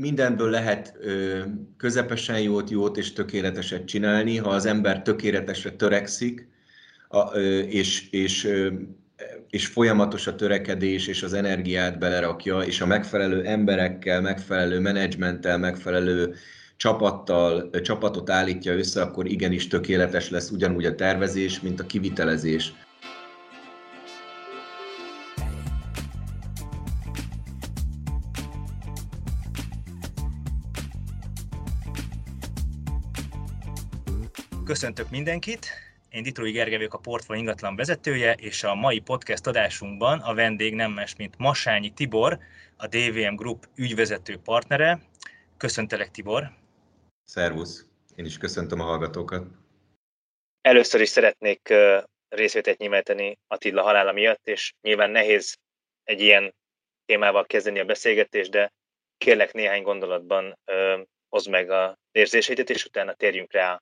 mindenből lehet közepesen jót, jót és tökéleteset csinálni, ha az ember tökéletesre törekszik, és, és, és folyamatos a törekedés, és az energiát belerakja, és a megfelelő emberekkel, megfelelő menedzsmenttel, megfelelő csapattal, csapatot állítja össze, akkor igenis tökéletes lesz ugyanúgy a tervezés, mint a kivitelezés. Köszöntök mindenkit! Én Ditrói Gergely vagyok a Portfolio ingatlan vezetője, és a mai podcast adásunkban a vendég nem más, mint Masányi Tibor, a DVM Group ügyvezető partnere. Köszöntelek, Tibor! Szervusz! Én is köszöntöm a hallgatókat. Először is szeretnék részvételt nyilvánítani Attila halála miatt, és nyilván nehéz egy ilyen témával kezdeni a beszélgetést, de kérlek néhány gondolatban hozd meg a érzéseidet, és utána térjünk rá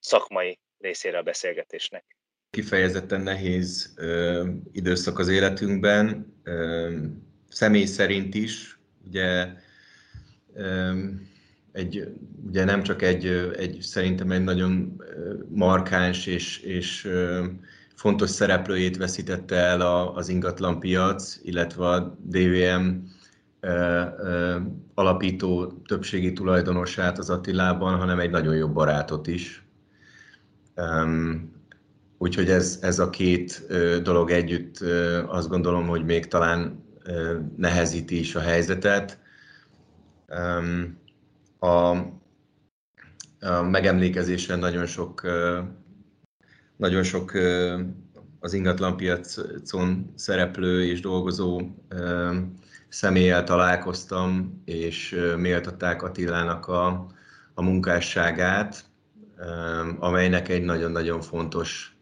szakmai részére a beszélgetésnek. Kifejezetten nehéz ö, időszak az életünkben, ö, személy szerint is, ugye ö, egy, ugye nem csak egy, egy, szerintem egy nagyon markáns és, és fontos szereplőjét veszítette el az ingatlan piac, illetve a DVM alapító többségi tulajdonosát az Attilában, hanem egy nagyon jó barátot is. Úgyhogy ez, ez a két dolog együtt azt gondolom, hogy még talán nehezíti is a helyzetet. A, a megemlékezésen nagyon sok, nagyon sok az ingatlanpiacon szereplő és dolgozó személlyel találkoztam, és méltatták Attilának a, a munkásságát, amelynek egy nagyon-nagyon fontos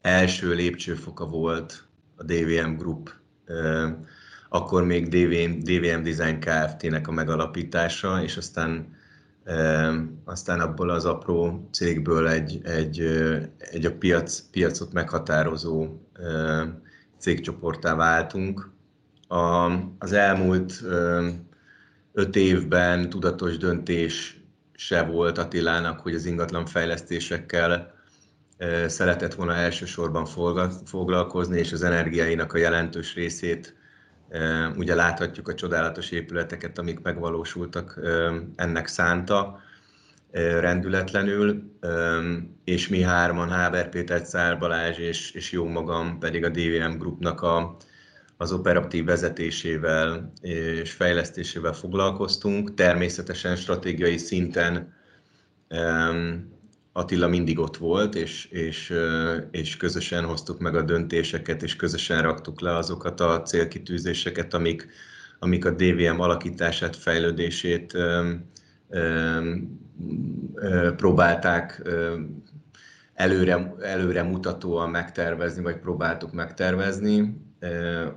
első lépcsőfoka volt a DVM Group, akkor még DVM, DVM Design Kft-nek a megalapítása, és aztán aztán abból az apró cégből egy, egy, egy a piac, piacot meghatározó cégcsoportá váltunk. A, az elmúlt öt évben tudatos döntés se volt Attilának, hogy az ingatlan fejlesztésekkel szeretett volna elsősorban foglalkozni, és az energiáinak a jelentős részét Ugye láthatjuk a csodálatos épületeket, amik megvalósultak ennek szánta rendületlenül, és mi hárman, Háber Péter, Szár Balázs és, és jó magam pedig a DVM Groupnak a, az operatív vezetésével és fejlesztésével foglalkoztunk. Természetesen stratégiai szinten Attila mindig ott volt, és, és, és közösen hoztuk meg a döntéseket, és közösen raktuk le azokat a célkitűzéseket, amik, amik a DVM alakítását, fejlődését próbálták előre, előre mutatóan megtervezni, vagy próbáltuk megtervezni.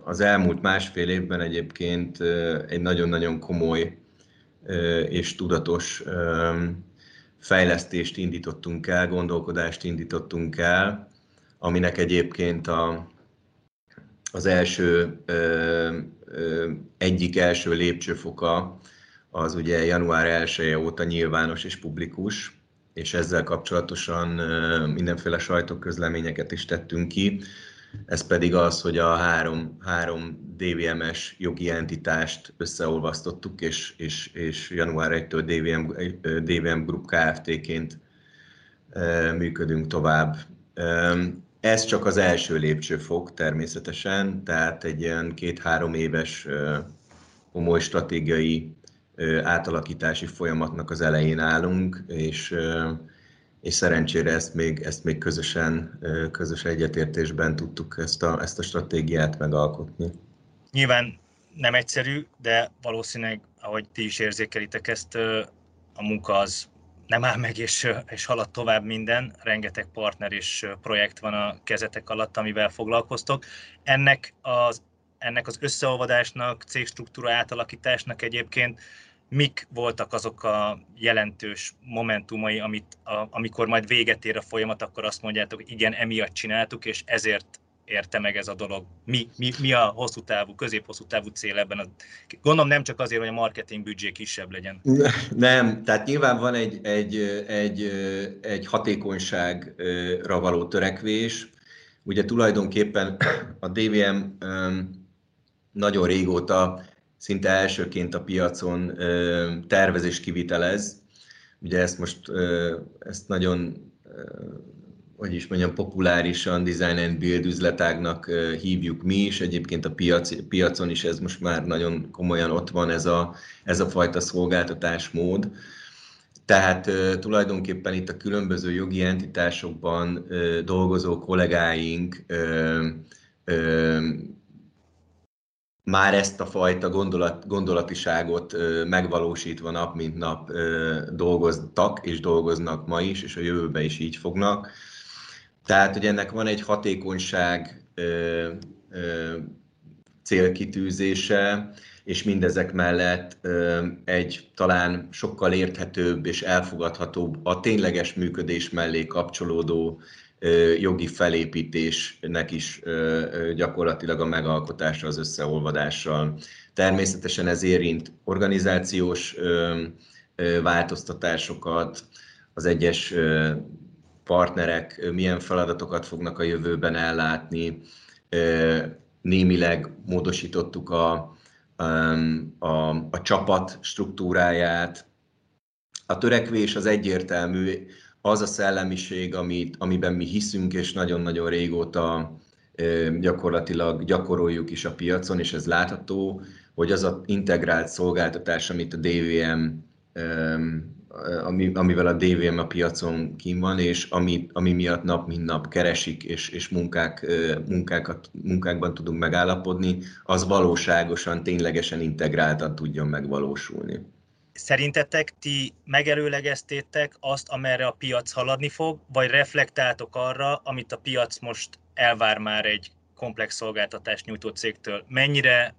Az elmúlt másfél évben egyébként egy nagyon-nagyon komoly és tudatos fejlesztést indítottunk el, gondolkodást indítottunk el, aminek egyébként a, az első, egyik első lépcsőfoka az ugye január 1 óta nyilvános és publikus, és ezzel kapcsolatosan mindenféle sajtóközleményeket is tettünk ki. Ez pedig az, hogy a három, három DVMS jogi entitást összeolvasztottuk, és, és, és január 1-től DVM, DVM Group Kft-ként működünk tovább. Ez csak az első lépcsőfok természetesen, tehát egy ilyen két-három éves komoly stratégiai átalakítási folyamatnak az elején állunk, és és szerencsére ezt még, ezt még közösen, közös egyetértésben tudtuk ezt a, ezt a stratégiát megalkotni. Nyilván nem egyszerű, de valószínűleg, ahogy ti is érzékelitek ezt, a munka az nem áll meg, és, és halad tovább minden. Rengeteg partner és projekt van a kezetek alatt, amivel foglalkoztok. Ennek az, ennek az összeolvadásnak, cégstruktúra átalakításnak egyébként mik voltak azok a jelentős momentumai, amit, a, amikor majd véget ér a folyamat, akkor azt mondjátok, hogy igen, emiatt csináltuk, és ezért érte meg ez a dolog? Mi, mi, mi a hosszú távú, közép-hosszú távú cél ebben? A... Gondolom nem csak azért, hogy a marketing büdzsé kisebb legyen. Nem, tehát nyilván van egy, egy, egy, egy hatékonyságra való törekvés. Ugye tulajdonképpen a DVM nagyon régóta szinte elsőként a piacon tervez és kivitelez. Ugye ezt most ezt nagyon hogy is mondjam, populárisan design and build üzletágnak hívjuk mi is. Egyébként a piac, piacon is ez most már nagyon komolyan ott van ez a, ez a fajta szolgáltatásmód. Tehát tulajdonképpen itt a különböző jogi entitásokban dolgozó kollégáink már ezt a fajta gondolat, gondolatiságot megvalósítva nap mint nap dolgoztak és dolgoznak ma is, és a jövőben is így fognak. Tehát, hogy ennek van egy hatékonyság célkitűzése, és mindezek mellett egy talán sokkal érthetőbb és elfogadhatóbb, a tényleges működés mellé kapcsolódó jogi felépítésnek is gyakorlatilag a megalkotása az összeolvadással. Természetesen ez érint organizációs változtatásokat, az egyes partnerek milyen feladatokat fognak a jövőben ellátni. Némileg módosítottuk a, a, a csapat struktúráját. A törekvés az egyértelmű, az a szellemiség, amit, amiben mi hiszünk, és nagyon-nagyon régóta gyakorlatilag gyakoroljuk is a piacon, és ez látható, hogy az a integrált szolgáltatás, amit a DVM, amivel a DVM a piacon kín van, és ami, ami miatt nap mint nap keresik, és, és munkák, munkákat, munkákban tudunk megállapodni, az valóságosan, ténylegesen integráltan tudjon megvalósulni. Szerintetek ti megelőlegeztétek azt, amerre a piac haladni fog, vagy reflektáltok arra, amit a piac most elvár már egy komplex szolgáltatást nyújtó cégtől? Mennyire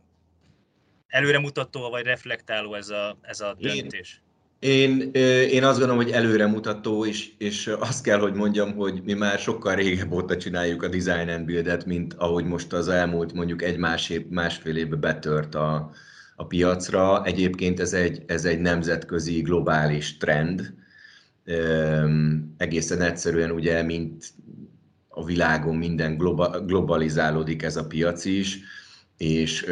előremutató vagy reflektáló ez a, ez a döntés? Én, én azt gondolom, hogy előremutató, és, és azt kell, hogy mondjam, hogy mi már sokkal régebb óta csináljuk a design and build-et, mint ahogy most az elmúlt mondjuk egy másfél, másfél évbe betört a, a piacra. Egyébként ez egy, ez egy nemzetközi, globális trend. Egészen egyszerűen ugye, mint a világon minden globalizálódik ez a piac is, és,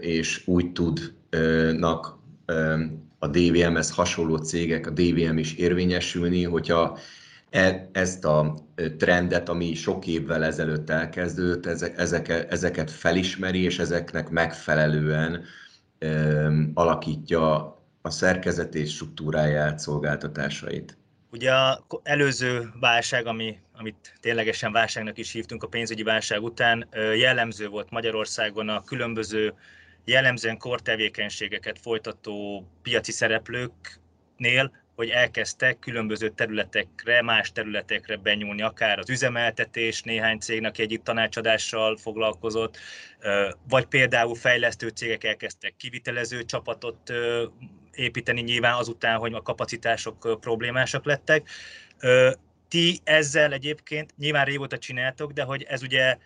és úgy tudnak a DVM-hez hasonló cégek, a DVM is érvényesülni, hogyha e, ezt a trendet, ami sok évvel ezelőtt elkezdődött, ezeket, ezeket felismeri, és ezeknek megfelelően alakítja a szerkezetét, struktúráját, szolgáltatásait. Ugye az előző válság, ami, amit ténylegesen válságnak is hívtunk a pénzügyi válság után, jellemző volt Magyarországon a különböző jellemzően kortevékenységeket folytató piaci szereplőknél, hogy elkezdtek különböző területekre, más területekre benyúlni, akár az üzemeltetés, néhány cégnek egyik tanácsadással foglalkozott, vagy például fejlesztő cégek elkezdtek kivitelező csapatot építeni nyilván azután, hogy a kapacitások problémásak lettek. Ti ezzel egyébként nyilván régóta csináltok, de hogy ez ugye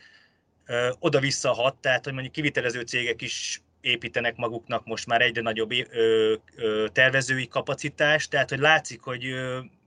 oda-vissza hat, tehát hogy mondjuk kivitelező cégek is építenek maguknak most már egyre nagyobb tervezői kapacitást, tehát hogy látszik, hogy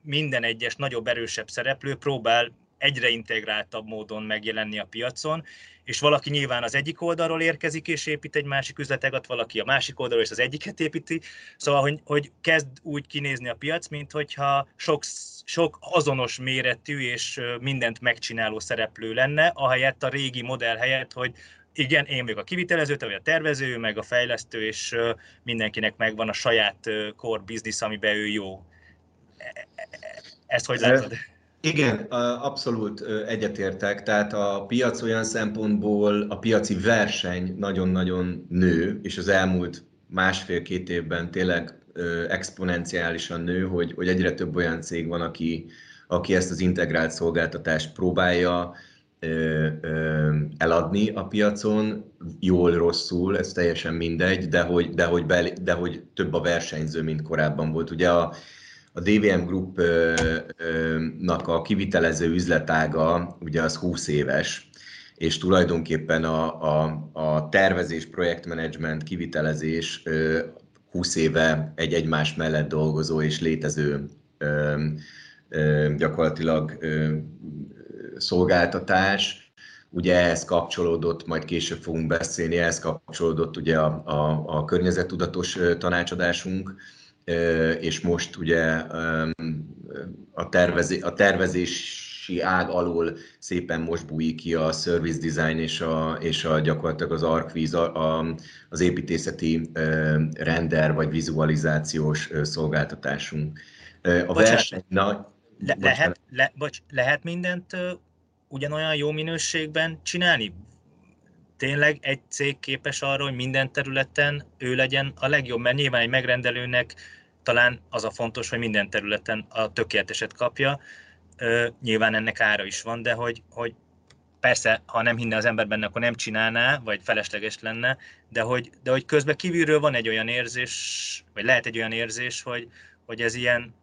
minden egyes nagyobb, erősebb szereplő próbál egyre integráltabb módon megjelenni a piacon, és valaki nyilván az egyik oldalról érkezik és épít egy másik üzleteget, valaki a másik oldalról és az egyiket építi, szóval, hogy, hogy kezd úgy kinézni a piac, mint hogyha sok, sok azonos méretű és mindent megcsináló szereplő lenne, ahelyett a régi modell helyett, hogy igen, én vagyok a kivitelező, te vagy a tervező, meg a fejlesztő, és mindenkinek megvan a saját core business, amiben ő jó. E, e, e, ezt hogy látod? Igen, abszolút egyetértek. Tehát a piac olyan szempontból, a piaci verseny nagyon-nagyon nő, és az elmúlt másfél-két évben tényleg exponenciálisan nő, hogy, hogy egyre több olyan cég van, aki, aki ezt az integrált szolgáltatást próbálja eladni a piacon, jól, rosszul, ez teljesen mindegy, de hogy, de hogy, be, de hogy több a versenyző, mint korábban volt. Ugye a, a DVM Group-nak a kivitelező üzletága ugye az 20 éves, és tulajdonképpen a, a, a tervezés, projektmenedzsment, kivitelezés 20 éve egy egymás mellett dolgozó és létező gyakorlatilag szolgáltatás. Ugye ehhez kapcsolódott, majd később fogunk beszélni, ehhez kapcsolódott ugye a, a, a környezettudatos tanácsadásunk, és most ugye a, tervezé, a tervezési ág alól szépen most bújik ki a service design és a, és a gyakorlatilag az arcvíz, a, az építészeti render vagy vizualizációs szolgáltatásunk. A verseny... Na, le, lehet, le, bocs, lehet mindent ugyanolyan jó minőségben csinálni? Tényleg egy cég képes arra, hogy minden területen ő legyen a legjobb, mert nyilván egy megrendelőnek talán az a fontos, hogy minden területen a tökéleteset kapja. Nyilván ennek ára is van, de hogy, hogy persze, ha nem hinne az ember benne, akkor nem csinálná, vagy felesleges lenne, de hogy, de hogy közben kívülről van egy olyan érzés, vagy lehet egy olyan érzés, hogy, hogy ez ilyen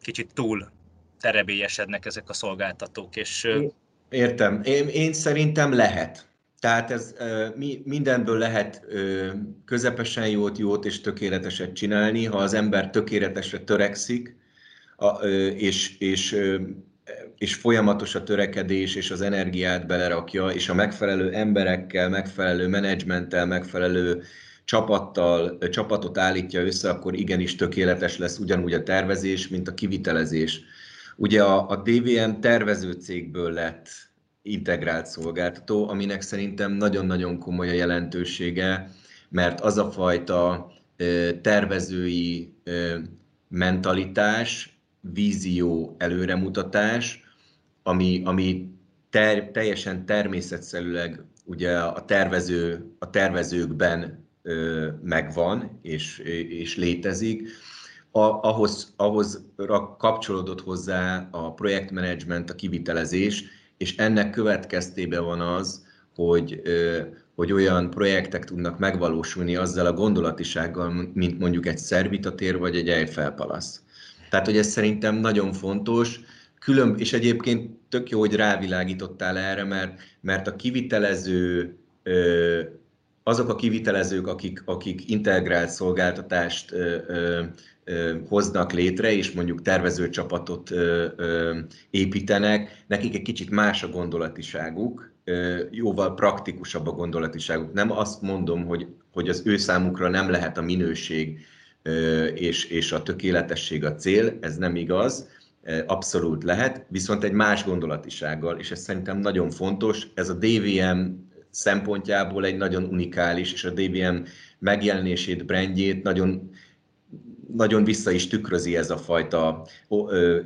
kicsit túl terebélyesednek ezek a szolgáltatók. És, Értem. Én, én szerintem lehet. Tehát ez mindenből lehet közepesen jót, jót és tökéleteset csinálni, ha az ember tökéletesre törekszik, és, és, és folyamatos a törekedés, és az energiát belerakja, és a megfelelő emberekkel, megfelelő menedzsmenttel, megfelelő csapattal, csapatot állítja össze, akkor igenis tökéletes lesz ugyanúgy a tervezés, mint a kivitelezés. Ugye a, a DVM tervező cégből lett integrált szolgáltató, aminek szerintem nagyon-nagyon komoly a jelentősége, mert az a fajta tervezői mentalitás, vízió, előremutatás, ami, ami ter, teljesen természetszerűleg ugye a, tervező, a tervezőkben megvan és, és létezik, a, ahhoz, ahhoz kapcsolódott hozzá a projektmenedzsment, a kivitelezés, és ennek következtében van az, hogy, hogy olyan projektek tudnak megvalósulni azzal a gondolatisággal, mint mondjuk egy szervitatér vagy egy Eiffel Palace. Tehát, hogy ez szerintem nagyon fontos, külön, és egyébként tök jó, hogy rávilágítottál erre, mert, mert a kivitelező, azok a kivitelezők, akik, akik integrált szolgáltatást hoznak létre, és mondjuk tervezőcsapatot építenek, nekik egy kicsit más a gondolatiságuk, jóval praktikusabb a gondolatiságuk. Nem azt mondom, hogy, hogy az ő számukra nem lehet a minőség és, és a tökéletesség a cél, ez nem igaz, abszolút lehet, viszont egy más gondolatisággal, és ez szerintem nagyon fontos, ez a DVM szempontjából egy nagyon unikális, és a DVM megjelenését, brandjét nagyon nagyon vissza is tükrözi ez a fajta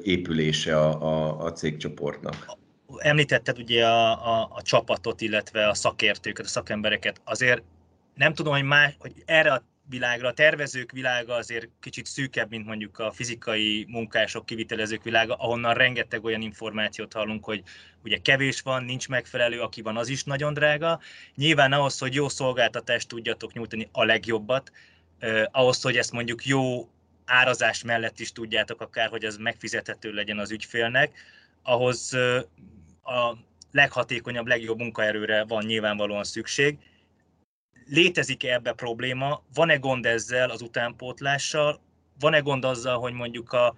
épülése a, a, a cégcsoportnak. Említetted ugye a, a, a csapatot, illetve a szakértőket, a szakembereket. Azért nem tudom, hogy, más, hogy erre a világra, a tervezők világa azért kicsit szűkebb, mint mondjuk a fizikai munkások, kivitelezők világa, ahonnan rengeteg olyan információt hallunk, hogy ugye kevés van, nincs megfelelő, aki van, az is nagyon drága. Nyilván ahhoz, hogy jó szolgáltatást tudjatok nyújtani a legjobbat, eh, ahhoz, hogy ezt mondjuk jó árazás mellett is tudjátok akár, hogy ez megfizethető legyen az ügyfélnek, ahhoz a leghatékonyabb, legjobb munkaerőre van nyilvánvalóan szükség. Létezik-e ebbe probléma? Van-e gond ezzel az utánpótlással? Van-e gond azzal, hogy mondjuk a,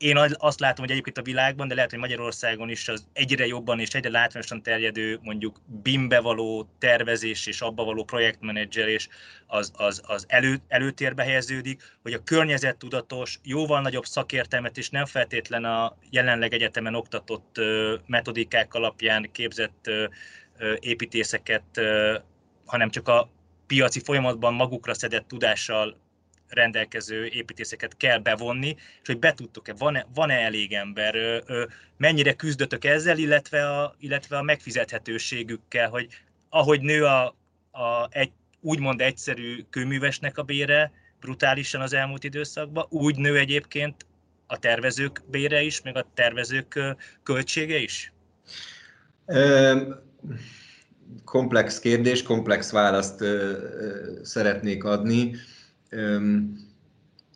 én azt látom, hogy egyébként a világban, de lehet, hogy Magyarországon is az egyre jobban és egyre látványosan terjedő mondjuk BIM-be való tervezés és abba való projektmenedzselés az, az, az elő, előtérbe helyeződik, hogy a környezettudatos, jóval nagyobb szakértelmet és nem feltétlen a jelenleg egyetemen oktatott metodikák alapján képzett építészeket, hanem csak a piaci folyamatban magukra szedett tudással rendelkező építészeket kell bevonni, és hogy be tudtok-e, van-e, van-e elég ember, mennyire küzdötök ezzel, illetve a, illetve a megfizethetőségükkel, hogy ahogy nő a, a egy, úgymond egyszerű kőművesnek a bére brutálisan az elmúlt időszakban, úgy nő egyébként a tervezők bére is, meg a tervezők költsége is? Komplex kérdés, komplex választ szeretnék adni.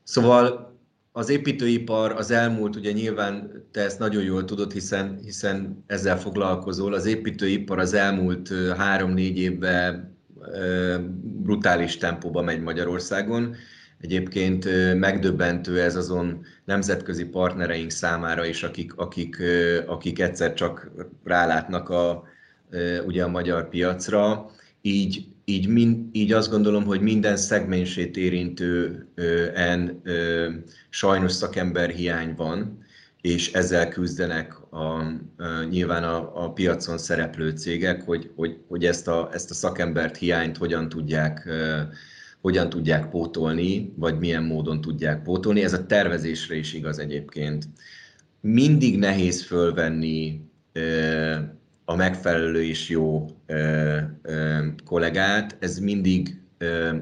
Szóval az építőipar az elmúlt, ugye nyilván te ezt nagyon jól tudod, hiszen, hiszen ezzel foglalkozol, az építőipar az elmúlt három-négy évben brutális tempóba megy Magyarországon. Egyébként megdöbbentő ez azon nemzetközi partnereink számára is, akik, akik, akik egyszer csak rálátnak a, ugye a magyar piacra. Így, így, min, így azt gondolom, hogy minden szegmensét érintően sajnos szakember hiány van, és ezzel küzdenek a, a, nyilván a, a piacon szereplő cégek, hogy, hogy, hogy ezt, a, ezt a szakembert hiányt hogyan tudják, hogyan tudják pótolni, vagy milyen módon tudják pótolni. Ez a tervezésre is igaz egyébként. Mindig nehéz fölvenni a megfelelő és jó kollégát. Ez mindig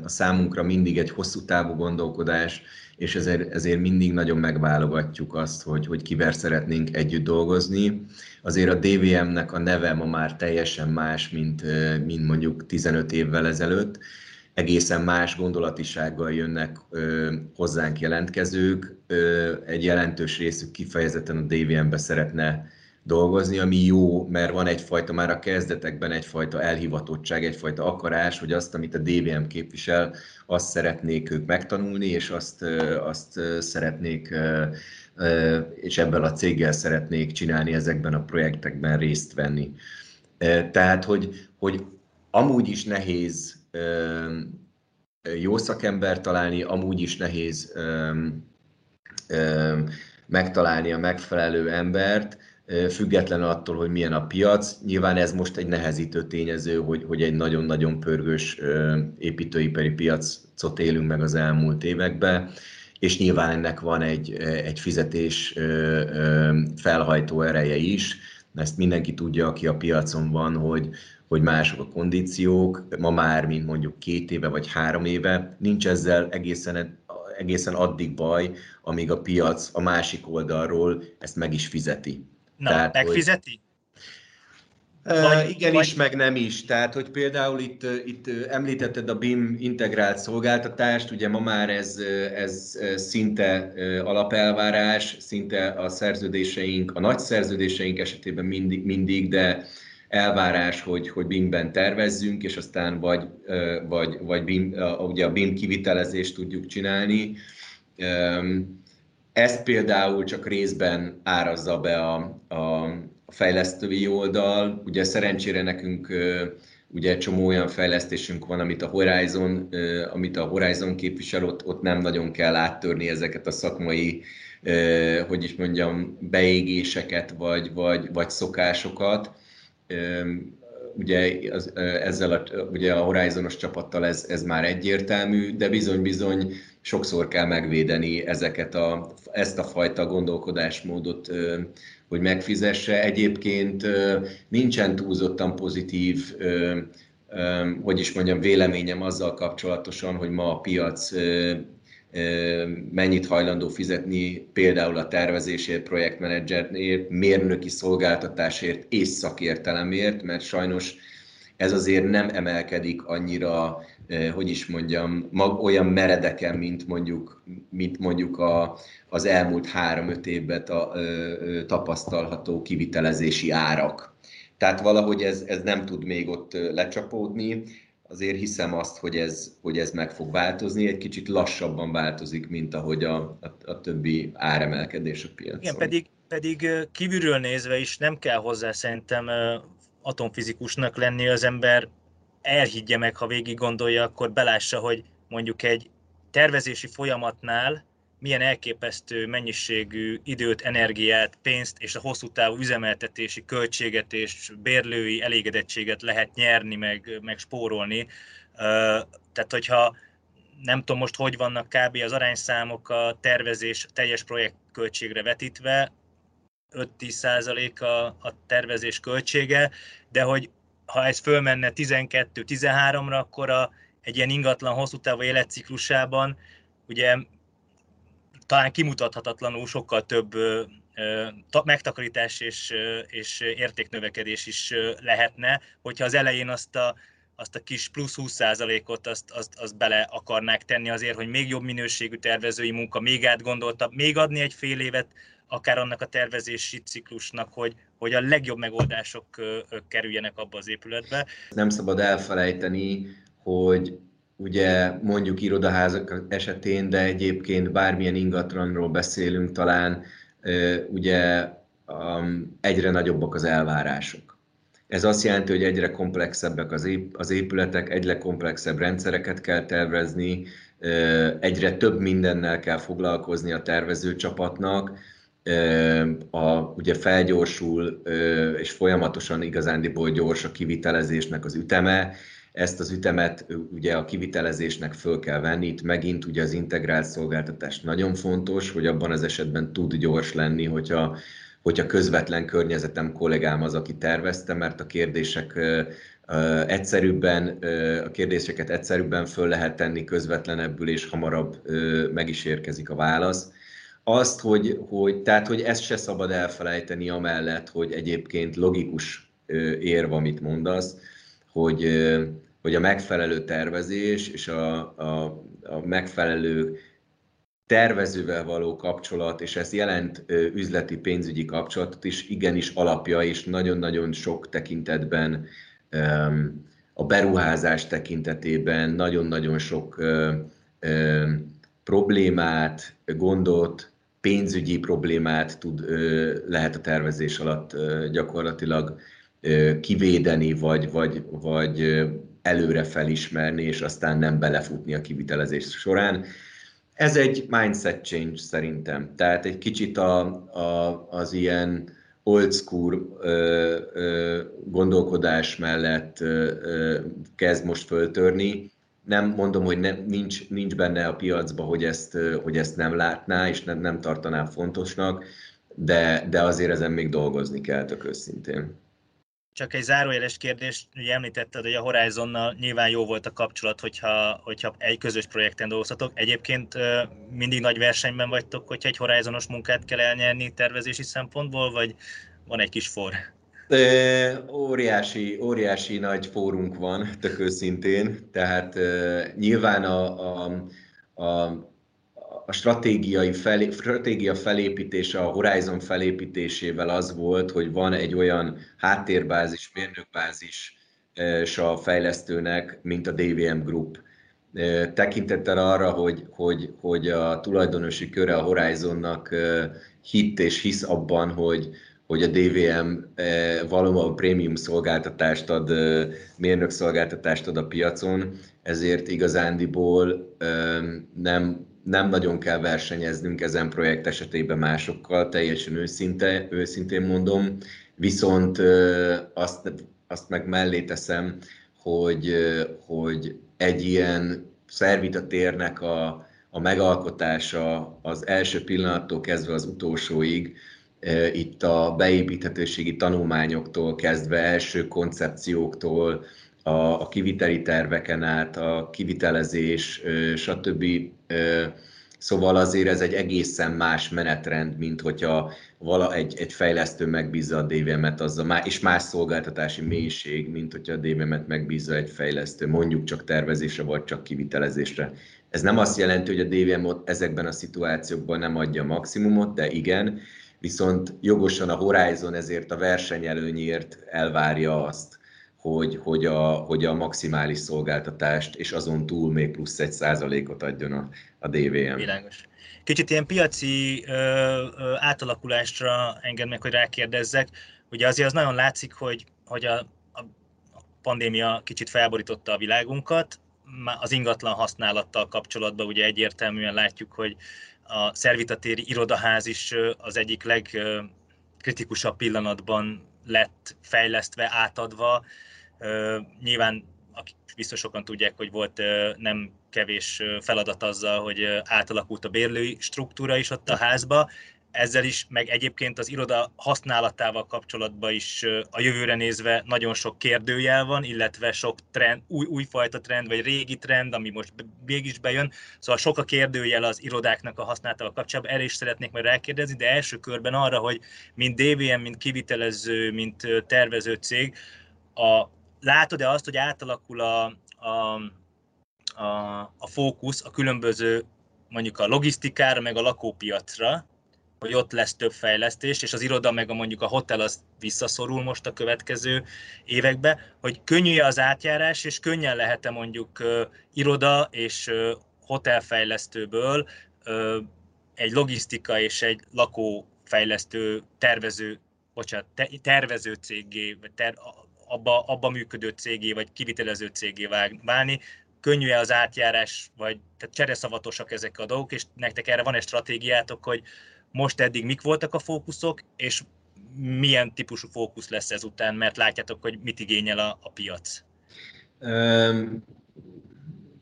a számunkra mindig egy hosszú távú gondolkodás, és ezért, ezért mindig nagyon megválogatjuk azt, hogy, hogy kivel szeretnénk együtt dolgozni. Azért a DVM-nek a neve ma már teljesen más, mint, mint mondjuk 15 évvel ezelőtt. Egészen más gondolatisággal jönnek ö, hozzánk jelentkezők. Ö, egy jelentős részük kifejezetten a DVM-be szeretne dolgozni, ami jó, mert van egyfajta már a kezdetekben egyfajta elhivatottság, egyfajta akarás, hogy azt, amit a DVM képvisel, azt szeretnék ők megtanulni, és azt, azt szeretnék, és ebből a céggel szeretnék csinálni, ezekben a projektekben részt venni. Tehát, hogy, hogy amúgy is nehéz jó szakember találni, amúgy is nehéz megtalálni a megfelelő embert, független attól, hogy milyen a piac. Nyilván ez most egy nehezítő tényező, hogy, hogy egy nagyon-nagyon pörgős építőipari piacot élünk meg az elmúlt években, és nyilván ennek van egy, egy fizetés felhajtó ereje is. Ezt mindenki tudja, aki a piacon van, hogy, hogy mások a kondíciók, ma már, mint mondjuk két éve vagy három éve, nincs ezzel egészen, egészen addig baj, amíg a piac a másik oldalról ezt meg is fizeti. Na, Tehát, megfizeti? Hogy... Vagy, igen vagy... is, meg nem is. Tehát, hogy például itt, itt említetted a BIM integrált szolgáltatást, ugye ma már ez, ez szinte alapelvárás, szinte a szerződéseink, a nagy szerződéseink esetében mindig, mindig de elvárás, hogy, hogy BIM-ben tervezzünk, és aztán vagy, vagy, vagy BIM, ugye a BIM kivitelezést tudjuk csinálni. Ezt például csak részben árazza be a, a, a fejlesztői oldal. Ugye szerencsére nekünk ugye csomó olyan fejlesztésünk van, amit a Horizon, amit a Horizon képvisel, ott, ott nem nagyon kell áttörni ezeket a szakmai, hogy is mondjam, beégéseket vagy, vagy, vagy szokásokat. Ugye az, ezzel a, ugye a Horizonos csapattal ez, ez már egyértelmű, de bizony-bizony sokszor kell megvédeni ezeket a, ezt a fajta gondolkodásmódot, hogy megfizesse. Egyébként nincsen túlzottan pozitív, hogy is mondjam, véleményem azzal kapcsolatosan, hogy ma a piac mennyit hajlandó fizetni például a tervezésért, projektmenedzserért, mérnöki szolgáltatásért és szakértelemért, mert sajnos ez azért nem emelkedik annyira hogy is mondjam, mag, olyan meredeken, mint mondjuk, mint mondjuk a, az elmúlt három-öt évben ta, tapasztalható kivitelezési árak. Tehát valahogy ez, ez nem tud még ott lecsapódni, azért hiszem azt, hogy ez, hogy ez meg fog változni, egy kicsit lassabban változik, mint ahogy a, a, a többi áremelkedés a piacon. Igen, pedig, pedig kívülről nézve is nem kell hozzá szerintem atomfizikusnak lenni az ember elhiggye meg, ha végig gondolja, akkor belássa, hogy mondjuk egy tervezési folyamatnál milyen elképesztő mennyiségű időt, energiát, pénzt és a hosszú távú üzemeltetési költséget és bérlői elégedettséget lehet nyerni, meg, meg spórolni. Tehát, hogyha nem tudom most, hogy vannak kb. az arányszámok a tervezés teljes projekt költségre vetítve, 5-10 a, a tervezés költsége, de hogy ha ez fölmenne 12-13-ra, akkor a, egy ilyen ingatlan hosszú távú életciklusában ugye talán kimutathatatlanul sokkal több megtakarítás és, és értéknövekedés is lehetne, hogyha az elején azt a azt a kis plusz 20%-ot azt, azt, azt bele akarnák tenni azért, hogy még jobb minőségű tervezői munka, még átgondoltabb, még adni egy fél évet akár annak a tervezési ciklusnak, hogy, hogy a legjobb megoldások kerüljenek abba az épületbe. Nem szabad elfelejteni, hogy ugye mondjuk irodaházak esetén, de egyébként bármilyen ingatlanról beszélünk, talán ugye egyre nagyobbak az elvárások. Ez azt jelenti, hogy egyre komplexebbek az épületek, egyre komplexebb rendszereket kell tervezni, egyre több mindennel kell foglalkozni a tervezőcsapatnak, a, ugye felgyorsul, és folyamatosan igazándiból gyors a kivitelezésnek az üteme, ezt az ütemet ugye a kivitelezésnek föl kell venni, itt megint ugye az integrált szolgáltatás nagyon fontos, hogy abban az esetben tud gyors lenni, hogyha, hogyha közvetlen környezetem kollégám az, aki tervezte, mert a kérdések egyszerűbben, a kérdéseket egyszerűbben föl lehet tenni közvetlenebbül, és hamarabb meg is érkezik a válasz. Azt, hogy, hogy, tehát, hogy ezt se szabad elfelejteni amellett, hogy egyébként logikus érv, amit mondasz, hogy, hogy a megfelelő tervezés és a, a, a megfelelő tervezővel való kapcsolat, és ez jelent üzleti pénzügyi kapcsolatot is, igenis alapja, és nagyon-nagyon sok tekintetben a beruházás tekintetében nagyon-nagyon sok problémát, gondot, pénzügyi problémát tud, lehet a tervezés alatt gyakorlatilag kivédeni, vagy, vagy, vagy előre felismerni, és aztán nem belefutni a kivitelezés során. Ez egy mindset change szerintem. Tehát egy kicsit a, a, az ilyen old school ö, ö, gondolkodás mellett ö, ö, kezd most föltörni, nem mondom, hogy nem, nincs, nincs benne a piacba, hogy ezt, hogy ezt nem látná, és nem, nem tartaná fontosnak, de, de azért ezen még dolgozni kell, tök őszintén. Csak egy zárójeles kérdés, ugye említetted, hogy a Horizonnal nyilván jó volt a kapcsolat, hogyha, hogyha egy közös projekten dolgozhatok. Egyébként mindig nagy versenyben vagytok, hogyha egy Horizonos munkát kell elnyerni tervezési szempontból, vagy van egy kis for? Óriási, óriási nagy fórunk van, tök őszintén, tehát nyilván a, a, a, a stratégiai felé, stratégia felépítése, a Horizon felépítésével az volt, hogy van egy olyan háttérbázis, mérnökbázis a fejlesztőnek, mint a DVM Group. Tekintettel arra, hogy, hogy, hogy a tulajdonosi köre a Horizonnak hitt és hisz abban, hogy, hogy a DVM valóban prémium szolgáltatást ad, mérnök szolgáltatást ad a piacon, ezért igazándiból nem, nem nagyon kell versenyeznünk ezen projekt esetében másokkal, teljesen őszinte, őszintén mondom, viszont azt, azt meg mellé teszem, hogy, hogy egy ilyen szervita térnek a, a megalkotása az első pillanattól kezdve az utolsóig, itt a beépíthetőségi tanulmányoktól kezdve, első koncepcióktól, a, a kiviteli terveken át, a kivitelezés, stb. Szóval azért ez egy egészen más menetrend, mint hogyha vala egy, egy fejlesztő megbízza a DVM-et, azzal, és más szolgáltatási mélység, mint hogyha a DVM-et megbízza egy fejlesztő, mondjuk csak tervezésre, vagy csak kivitelezésre. Ez nem azt jelenti, hogy a DVM ezekben a szituációkban nem adja a maximumot, de igen, viszont jogosan a Horizon ezért a versenyelőnyért elvárja azt, hogy, hogy, a, hogy a maximális szolgáltatást, és azon túl még plusz egy százalékot adjon a, a DVM. Világos. Kicsit ilyen piaci ö, ö, átalakulásra enged meg, hogy rákérdezzek. Ugye azért az nagyon látszik, hogy, hogy a, a pandémia kicsit felborította a világunkat, az ingatlan használattal kapcsolatban ugye egyértelműen látjuk, hogy a szervitatéri irodaház is az egyik legkritikusabb pillanatban lett fejlesztve, átadva. Nyilván akik biztos sokan tudják, hogy volt nem kevés feladat azzal, hogy átalakult a bérlői struktúra is ott a házba, ezzel is, meg egyébként az iroda használatával kapcsolatban is a jövőre nézve nagyon sok kérdőjel van, illetve sok trend, új, újfajta trend, vagy régi trend, ami most mégis bejön. Szóval sok a kérdőjel az irodáknak a használatával kapcsolatban, erre is szeretnék majd rákérdezni, de első körben arra, hogy mint DVM, mint kivitelező, mint tervező cég, a látod-e azt, hogy átalakul a, a, a, a fókusz a különböző mondjuk a logisztikára, meg a lakópiacra, hogy ott lesz több fejlesztés, és az iroda meg a mondjuk a hotel az visszaszorul most a következő évekbe, hogy könnyű az átjárás, és könnyen lehet-e mondjuk uh, iroda és uh, hotelfejlesztőből uh, egy logisztika és egy lakófejlesztő tervező, bocsánat, te, tervező cégé, ter, abba, abba működő cégé, vagy kivitelező cégé válni, könnyű-e az átjárás, vagy tehát csereszavatosak ezek a dolgok, és nektek erre van egy stratégiátok, hogy most eddig mik voltak a fókuszok, és milyen típusú fókusz lesz ezután, mert látjátok, hogy mit igényel a, a piac? Um,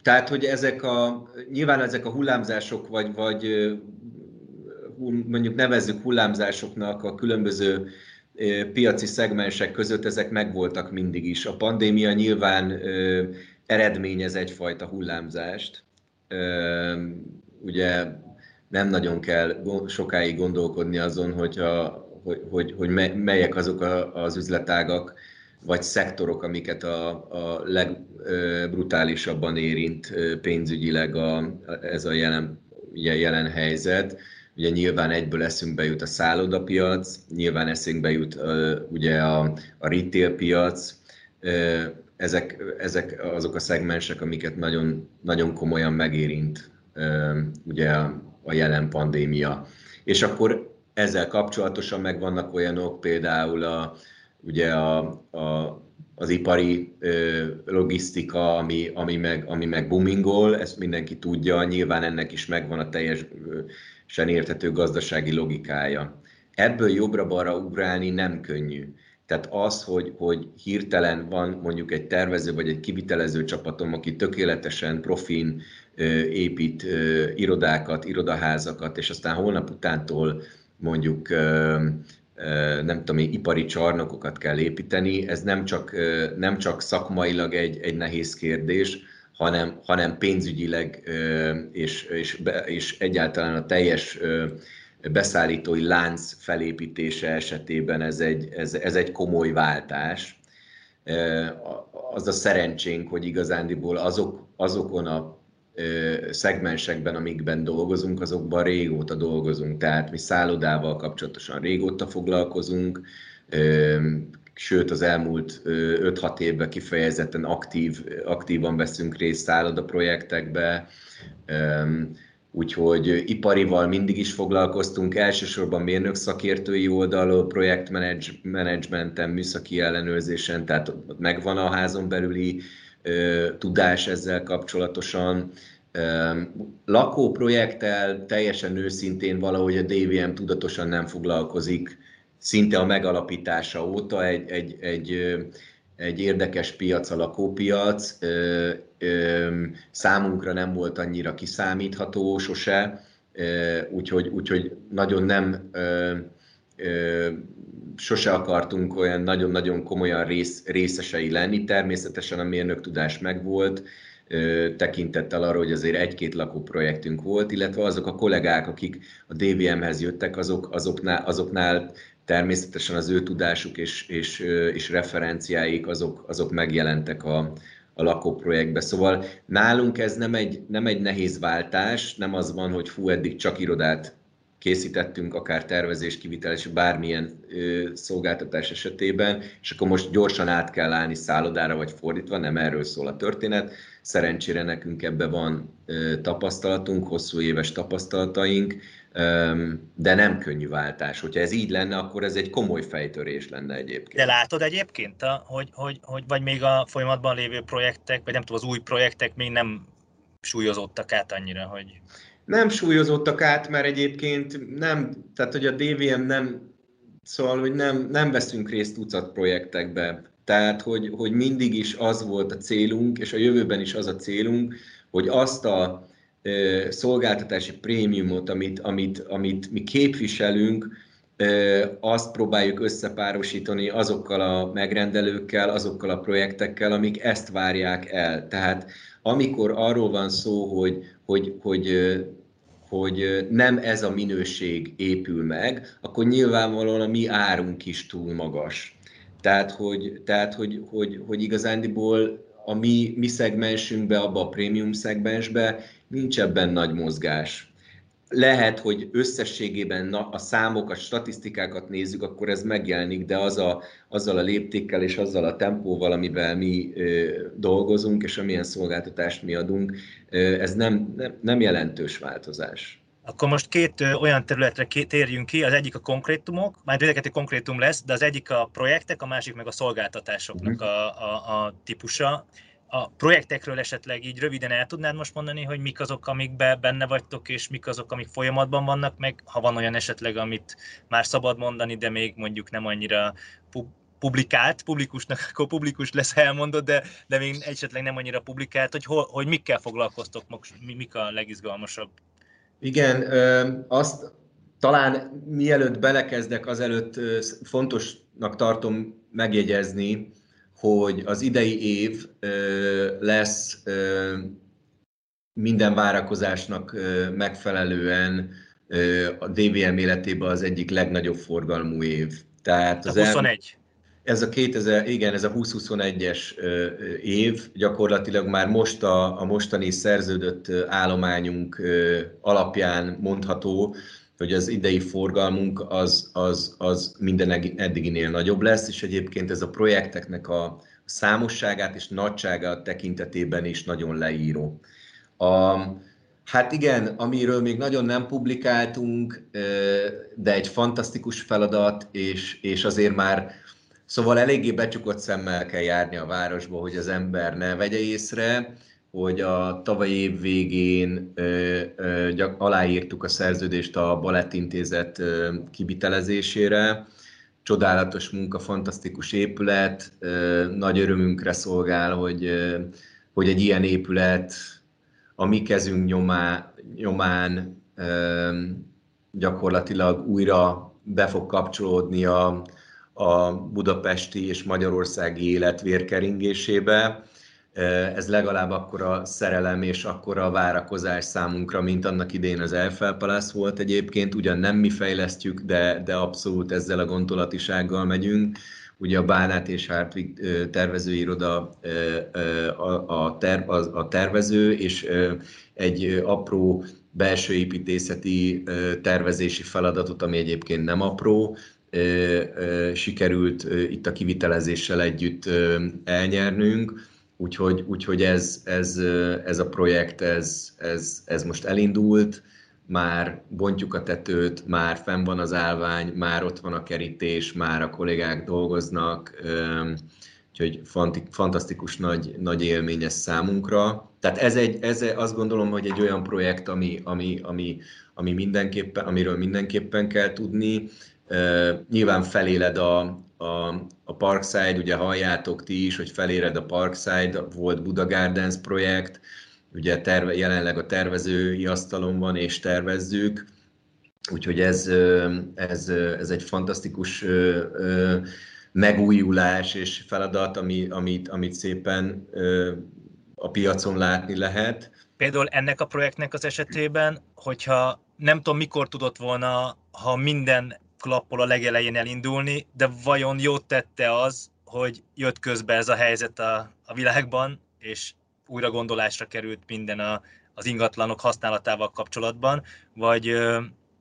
tehát, hogy ezek a, nyilván ezek a hullámzások, vagy, vagy mondjuk nevezzük hullámzásoknak a különböző piaci szegmensek között, ezek megvoltak mindig is. A pandémia nyilván eredményez egyfajta hullámzást. Ugye nem nagyon kell sokáig gondolkodni azon, hogyha, hogy, hogy, hogy melyek azok az üzletágak, vagy szektorok, amiket a, a legbrutálisabban érint pénzügyileg a, ez a jelen, jelen helyzet. Ugye nyilván egyből eszünkbe jut a szállodapiac, nyilván eszünkbe jut ugye a, a retail piac, ezek, ezek azok a szegmensek, amiket nagyon, nagyon komolyan megérint ugye a, a jelen pandémia. És akkor ezzel kapcsolatosan megvannak olyanok, például a, ugye a, a, az ipari ö, logisztika, ami, ami, meg, ami meg boomingol, ezt mindenki tudja, nyilván ennek is megvan a teljesen érthető gazdasági logikája. Ebből jobbra-balra ugrálni nem könnyű. Tehát az, hogy, hogy hirtelen van mondjuk egy tervező vagy egy kivitelező csapatom, aki tökéletesen profin épít irodákat, irodaházakat, és aztán holnap utántól mondjuk nem tudom, ipari csarnokokat kell építeni, ez nem csak, nem csak szakmailag egy, egy nehéz kérdés, hanem, hanem pénzügyileg és, és, és egyáltalán a teljes beszállítói lánc felépítése esetében ez egy, ez, ez egy komoly váltás. Az a szerencsénk, hogy igazándiból azok, azokon a szegmensekben, amikben dolgozunk, azokban régóta dolgozunk. Tehát mi szállodával kapcsolatosan régóta foglalkozunk, sőt az elmúlt 5-6 évben kifejezetten aktív, aktívan veszünk részt szálloda projektekbe, úgyhogy iparival mindig is foglalkoztunk, elsősorban mérnök szakértői oldalról, projektmenedzsmenten, műszaki ellenőrzésen, tehát megvan a házon belüli tudás ezzel kapcsolatosan. Lakóprojekttel teljesen őszintén valahogy a DVM tudatosan nem foglalkozik, szinte a megalapítása óta egy, egy, egy, egy érdekes piac a lakópiac, számunkra nem volt annyira kiszámítható sose, úgyhogy, úgyhogy nagyon nem sose akartunk olyan nagyon-nagyon komolyan rész, részesei lenni. Természetesen a mérnök tudás megvolt, tekintettel arra, hogy azért egy-két lakóprojektünk volt, illetve azok a kollégák, akik a DVM-hez jöttek, azok, azoknál, azoknál természetesen az ő tudásuk és, és, és referenciáik azok, azok megjelentek a, a lakóprojektbe. Szóval nálunk ez nem egy, nem egy nehéz váltás, nem az van, hogy fú, eddig csak irodát készítettünk, akár tervezés, kivitelés, bármilyen ö, szolgáltatás esetében, és akkor most gyorsan át kell állni szállodára, vagy fordítva, nem erről szól a történet. Szerencsére nekünk ebbe van ö, tapasztalatunk, hosszú éves tapasztalataink, de nem könnyű váltás. Hogyha ez így lenne, akkor ez egy komoly fejtörés lenne egyébként. De látod egyébként, hogy, hogy, hogy vagy még a folyamatban lévő projektek, vagy nem tudom, az új projektek még nem súlyozottak át annyira, hogy nem súlyozottak át, mert egyébként nem, tehát hogy a DVM nem, szóval, hogy nem, nem veszünk részt tucat projektekbe. Tehát, hogy, hogy mindig is az volt a célunk, és a jövőben is az a célunk, hogy azt a szolgáltatási prémiumot, amit, amit, amit mi képviselünk, azt próbáljuk összepárosítani azokkal a megrendelőkkel, azokkal a projektekkel, amik ezt várják el. Tehát amikor arról van szó, hogy, hogy, hogy hogy nem ez a minőség épül meg, akkor nyilvánvalóan a mi árunk is túl magas. Tehát, hogy, tehát, hogy, hogy, hogy igazándiból a mi, mi szegmensünkbe, abba a prémium szegmensbe nincs ebben nagy mozgás lehet, hogy összességében a számok, a statisztikákat nézzük, akkor ez megjelenik, de az a, azzal a léptékkel és azzal a tempóval, amivel mi ö, dolgozunk, és amilyen szolgáltatást mi adunk, ö, ez nem, nem, nem jelentős változás. Akkor most két olyan területre térjünk ki, az egyik a konkrétumok, már egy konkrétum lesz, de az egyik a projektek, a másik meg a szolgáltatásoknak mhm. a, a, a típusa a projektekről esetleg így röviden el tudnád most mondani, hogy mik azok, amik benne vagytok, és mik azok, amik folyamatban vannak, meg ha van olyan esetleg, amit már szabad mondani, de még mondjuk nem annyira publikált, publikusnak, akkor publikus lesz elmondott, de, de még esetleg nem annyira publikált, hogy, hol, hogy mikkel foglalkoztok, mik a legizgalmasabb? Igen, azt talán mielőtt belekezdek, azelőtt fontosnak tartom megjegyezni, hogy az idei év lesz minden várakozásnak megfelelően a DVM életében az egyik legnagyobb forgalmú év. Tehát az a 21. El, ez a 2000, igen, ez a 2021-es év, gyakorlatilag már most a, a mostani szerződött állományunk alapján mondható, hogy az idei forgalmunk az, az, az minden eddiginél nagyobb lesz, és egyébként ez a projekteknek a számosságát és nagyságát tekintetében is nagyon leíró. A, hát igen, amiről még nagyon nem publikáltunk, de egy fantasztikus feladat, és, és azért már Szóval eléggé becsukott szemmel kell járni a városba, hogy az ember ne vegye észre hogy a tavalyi év végén ö, ö, gyak, aláírtuk a szerződést a Balettintézet ö, kivitelezésére. Csodálatos munka, fantasztikus épület, ö, nagy örömünkre szolgál, hogy, ö, hogy egy ilyen épület a mi kezünk nyomá, nyomán ö, gyakorlatilag újra be fog kapcsolódni a, a budapesti és magyarországi élet vérkeringésébe ez legalább akkora szerelem és akkora várakozás számunkra, mint annak idén az Eiffel Palace volt egyébként. Ugyan nem mi fejlesztjük, de, de abszolút ezzel a gondolatisággal megyünk. Ugye a Bánát és Hartwig tervezőiroda a, ter, a tervező, és egy apró belső építészeti tervezési feladatot, ami egyébként nem apró, sikerült itt a kivitelezéssel együtt elnyernünk Úgyhogy, úgyhogy ez, ez, ez a projekt, ez, ez, ez most elindult, már bontjuk a tetőt, már fenn van az állvány, már ott van a kerítés, már a kollégák dolgoznak, úgyhogy fantasztikus nagy, nagy élmény ez számunkra. Tehát ez, egy, ez azt gondolom, hogy egy olyan projekt, ami, ami, ami, ami mindenképpen, amiről mindenképpen kell tudni. Nyilván feléled a, a, a Parkside, ugye halljátok ti is, hogy feléred a Parkside, volt Buda Gardens projekt, ugye terve, jelenleg a tervezői asztalon van, és tervezzük, úgyhogy ez, ez, ez egy fantasztikus megújulás és feladat, ami, amit, amit szépen a piacon látni lehet. Például ennek a projektnek az esetében, hogyha nem tudom, mikor tudott volna, ha minden klappol a legelején elindulni, de vajon jót tette az, hogy jött közbe ez a helyzet a, a világban, és újra gondolásra került minden a, az ingatlanok használatával kapcsolatban, vagy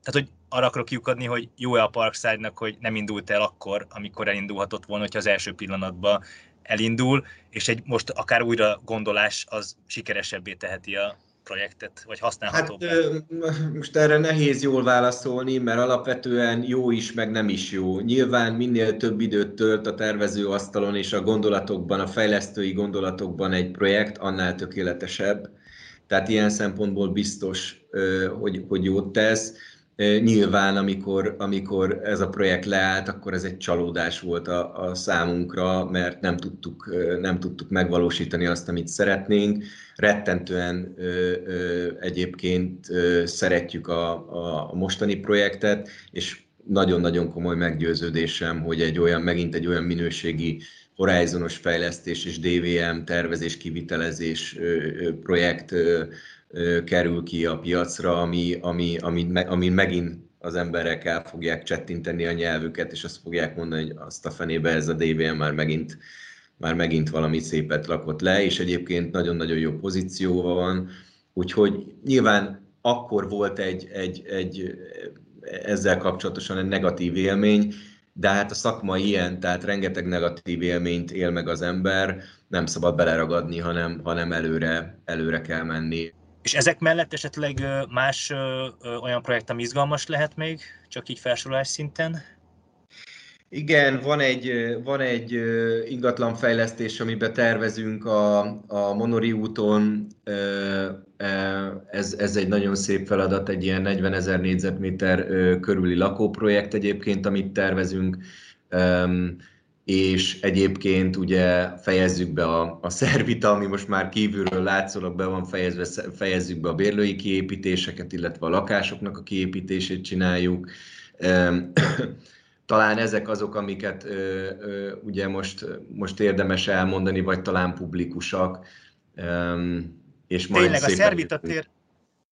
tehát, hogy arra akarok kiukadni, hogy jó-e a Parkside-nak, hogy nem indult el akkor, amikor elindulhatott volna, hogyha az első pillanatban elindul, és egy most akár újra gondolás az sikeresebbé teheti a, projektet, vagy használható? Hát, most erre nehéz jól válaszolni, mert alapvetően jó is, meg nem is jó. Nyilván minél több időt tölt a tervező asztalon és a gondolatokban, a fejlesztői gondolatokban egy projekt, annál tökéletesebb. Tehát ilyen szempontból biztos, hogy, hogy jót tesz. Nyilván, amikor, amikor ez a projekt leállt, akkor ez egy csalódás volt a, a számunkra, mert nem tudtuk, nem tudtuk megvalósítani azt, amit szeretnénk. Rettentően ö, ö, egyébként ö, szeretjük a, a, a mostani projektet, és nagyon-nagyon komoly meggyőződésem, hogy egy olyan, megint egy olyan minőségi horizonos fejlesztés és DVM tervezés, kivitelezés projekt kerül ki a piacra, ami, ami, ami, ami megint az emberek el fogják csettinteni a nyelvüket, és azt fogják mondani, hogy azt a fenébe ez a DVM már megint, már megint valami szépet lakott le, és egyébként nagyon-nagyon jó pozícióban van, úgyhogy nyilván akkor volt egy, egy, egy ezzel kapcsolatosan egy negatív élmény, de hát a szakma ilyen, tehát rengeteg negatív élményt él meg az ember, nem szabad beleragadni, hanem, hanem előre, előre kell menni. És ezek mellett esetleg más olyan projekt, ami izgalmas lehet még, csak így felsorolás szinten? Igen, van egy, van egy ingatlanfejlesztés, amiben tervezünk a, a Monori úton. Ez, ez egy nagyon szép feladat, egy ilyen 40 ezer négyzetméter körüli lakóprojekt egyébként, amit tervezünk és egyébként ugye fejezzük be a, a szervita, ami most már kívülről látszólag be van fejezve, fejezzük be a bérlői kiépítéseket, illetve a lakásoknak a kiépítését csináljuk. Talán ezek azok, amiket ugye most, most érdemes elmondani, vagy talán publikusak. És majd Tényleg a szervita tér,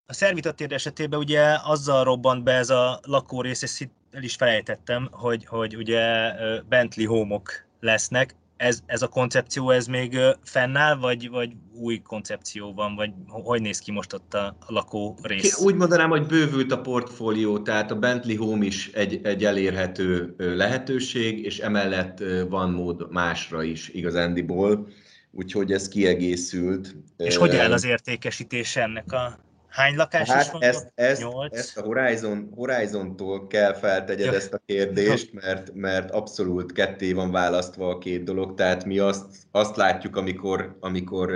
a Servita tér esetében ugye azzal robbant be ez a lakórész, ezt el is felejtettem, hogy, hogy ugye Bentley homok lesznek. Ez, ez a koncepció, ez még fennáll, vagy, vagy új koncepció van, vagy hogy néz ki most ott a, lakó rész? Úgy mondanám, hogy bővült a portfólió, tehát a Bentley Home is egy, egy elérhető lehetőség, és emellett van mód másra is igazándiból, úgyhogy ez kiegészült. És hogy áll az értékesítés ennek a Hány lakás hát is van? Ezt, ezt, ezt a Horizon, Horizon-tól kell feltegyed ezt a kérdést, mert, mert abszolút ketté van választva a két dolog, tehát mi azt, azt látjuk, amikor, amikor,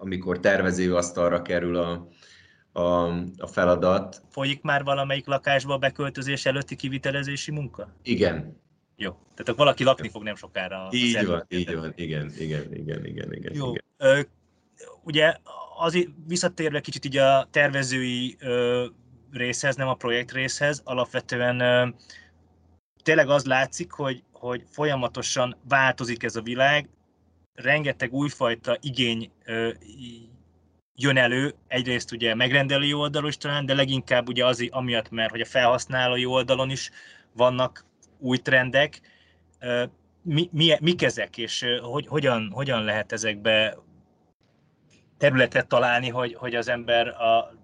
amikor tervezőasztalra kerül a, a, a feladat. Folyik már valamelyik lakásba a beköltözés előtti kivitelezési munka? Igen. Jó, tehát valaki lakni fog nem sokára. Így van, így van, igen, igen, igen, igen, igen. Jó. igen. Ö, ugye az visszatérve kicsit így a tervezői ö, részhez, nem a projekt részhez, alapvetően ö, tényleg az látszik, hogy, hogy folyamatosan változik ez a világ, rengeteg újfajta igény ö, jön elő, egyrészt ugye megrendelői oldalon is talán, de leginkább ugye az, amiatt, mert hogy a felhasználói oldalon is vannak új trendek. Mi, mi, mik ezek, és hogy, hogyan, hogyan lehet ezekbe területet találni, hogy, hogy az ember a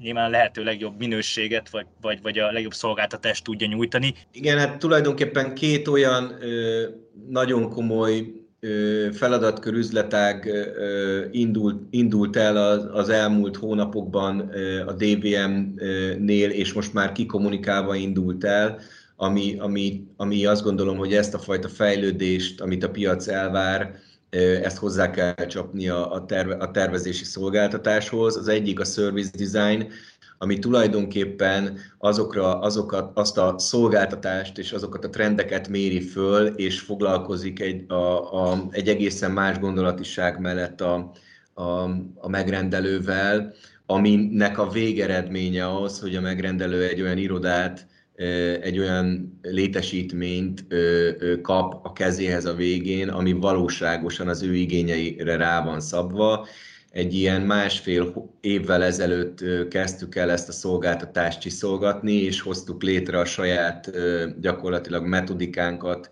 nyilván lehető legjobb minőséget, vagy, vagy, vagy a legjobb szolgáltatást tudja nyújtani. Igen, hát tulajdonképpen két olyan ö, nagyon komoly ö, feladatkör üzletág ö, indult, indult el az, az elmúlt hónapokban ö, a DVM-nél, és most már kikommunikálva indult el, ami, ami, ami azt gondolom, hogy ezt a fajta fejlődést, amit a piac elvár, ezt hozzá kell csapni a, terve, a tervezési szolgáltatáshoz. Az egyik a service design, ami tulajdonképpen azokra, azokat, azt a szolgáltatást és azokat a trendeket méri föl, és foglalkozik egy, a, a, egy egészen más gondolatiság mellett a, a, a megrendelővel, aminek a végeredménye az, hogy a megrendelő egy olyan irodát, egy olyan létesítményt kap a kezéhez a végén, ami valóságosan az ő igényeire rá van szabva. Egy ilyen másfél évvel ezelőtt kezdtük el ezt a szolgáltatást csiszolgatni, és hoztuk létre a saját gyakorlatilag metodikánkat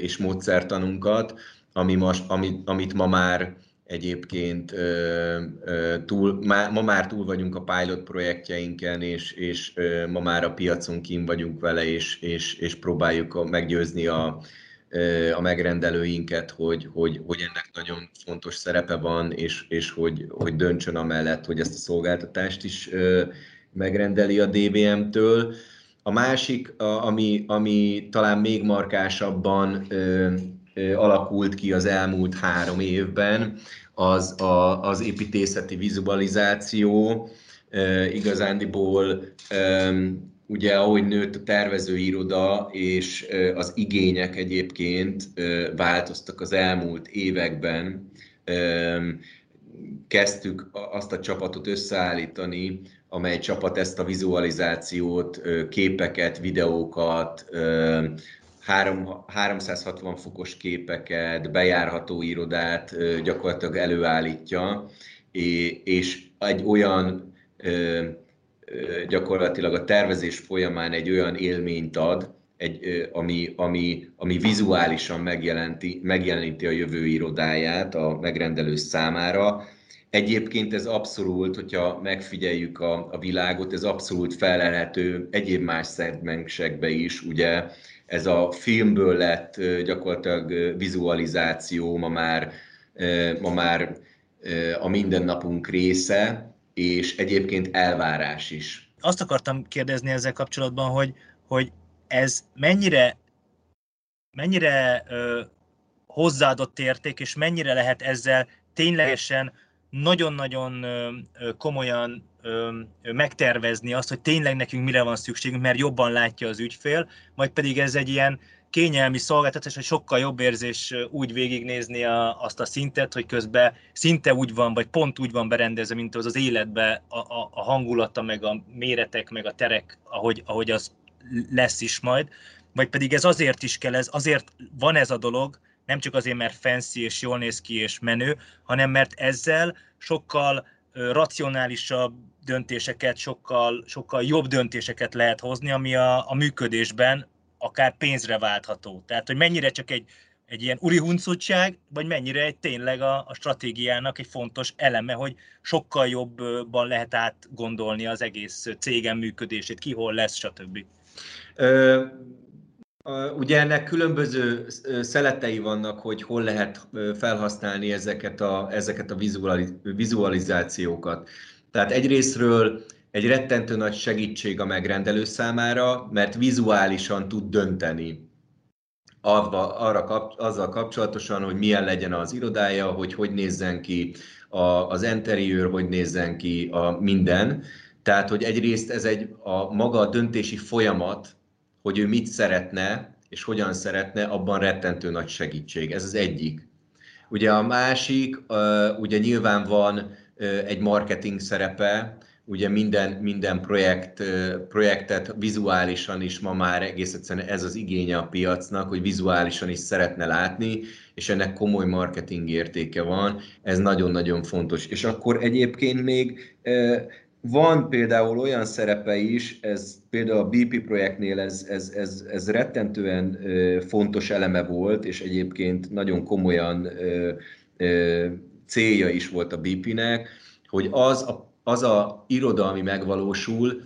és módszertanunkat, ami most, amit, amit ma már egyébként túl, má, ma már túl vagyunk a pilot projektjeinken, és, és ma már a piacon kín vagyunk vele, és, és, és próbáljuk meggyőzni a, a megrendelőinket, hogy, hogy, hogy ennek nagyon fontos szerepe van, és, és hogy, hogy döntsön amellett, hogy ezt a szolgáltatást is megrendeli a DBM-től. A másik, ami, ami talán még markásabban alakult ki az elmúlt három évben, az a, az építészeti vizualizáció. Igazándiból ugye ahogy nőtt a tervezőiroda, és az igények egyébként változtak az elmúlt években, kezdtük azt a csapatot összeállítani, amely csapat ezt a vizualizációt, képeket, videókat, 3, 360 fokos képeket, bejárható irodát gyakorlatilag előállítja, és egy olyan gyakorlatilag a tervezés folyamán egy olyan élményt ad, egy, ami, ami, ami vizuálisan megjelenti, megjeleníti a jövő irodáját a megrendelő számára. Egyébként ez abszolút, hogyha megfigyeljük a, a világot, ez abszolút felelhető egyéb más szegmensekbe is, ugye ez a filmből lett gyakorlatilag vizualizáció ma már, ma már a mindennapunk része, és egyébként elvárás is. Azt akartam kérdezni ezzel kapcsolatban, hogy, hogy ez mennyire, mennyire ö, hozzáadott érték, és mennyire lehet ezzel ténylegesen nagyon-nagyon komolyan megtervezni azt, hogy tényleg nekünk mire van szükségünk, mert jobban látja az ügyfél, vagy pedig ez egy ilyen kényelmi szolgáltatás, hogy sokkal jobb érzés úgy végignézni a, azt a szintet, hogy közben szinte úgy van, vagy pont úgy van berendezve, mint az az életbe a, a, a hangulata, meg a méretek, meg a terek, ahogy, ahogy az lesz is majd, vagy pedig ez azért is kell, ez azért van ez a dolog, nem csak azért, mert fancy és jól néz ki és menő, hanem mert ezzel sokkal racionálisabb döntéseket, sokkal, sokkal jobb döntéseket lehet hozni, ami a, a működésben akár pénzre váltható. Tehát, hogy mennyire csak egy, egy ilyen uri huncutság, vagy mennyire egy tényleg a, a stratégiának egy fontos eleme, hogy sokkal jobban lehet átgondolni az egész cégem működését, ki hol lesz, stb. Ugye ennek különböző szeletei vannak, hogy hol lehet felhasználni ezeket a, ezeket a vizualizációkat. Tehát egyrésztről egy rettentő nagy segítség a megrendelő számára, mert vizuálisan tud dönteni arra, arra kap, azzal kapcsolatosan, hogy milyen legyen az irodája, hogy hogy nézzen ki a, az interiőr, hogy nézzen ki a minden. Tehát, hogy egyrészt ez egy a maga a döntési folyamat, hogy ő mit szeretne, és hogyan szeretne, abban rettentő nagy segítség. Ez az egyik. Ugye a másik, ugye nyilván van egy marketing szerepe, ugye minden, minden projekt, projektet vizuálisan is ma már egész egyszerűen ez az igénye a piacnak, hogy vizuálisan is szeretne látni, és ennek komoly marketing értéke van, ez nagyon-nagyon fontos. És akkor egyébként még van például olyan szerepe is, ez például a BP projektnél ez, ez, ez, ez rettentően fontos eleme volt, és egyébként nagyon komolyan célja is volt a BP-nek, hogy az a, az a iroda, ami megvalósul,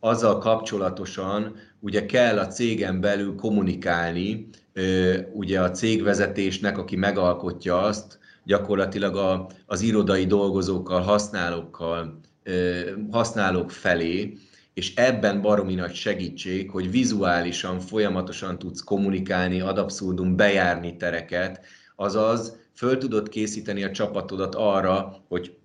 azzal kapcsolatosan ugye kell a cégen belül kommunikálni, ugye a cégvezetésnek, aki megalkotja azt, gyakorlatilag a, az irodai dolgozókkal, használókkal használók felé, és ebben baromi nagy segítség, hogy vizuálisan, folyamatosan tudsz kommunikálni, ad abszurdum bejárni tereket, azaz föl tudod készíteni a csapatodat arra, hogy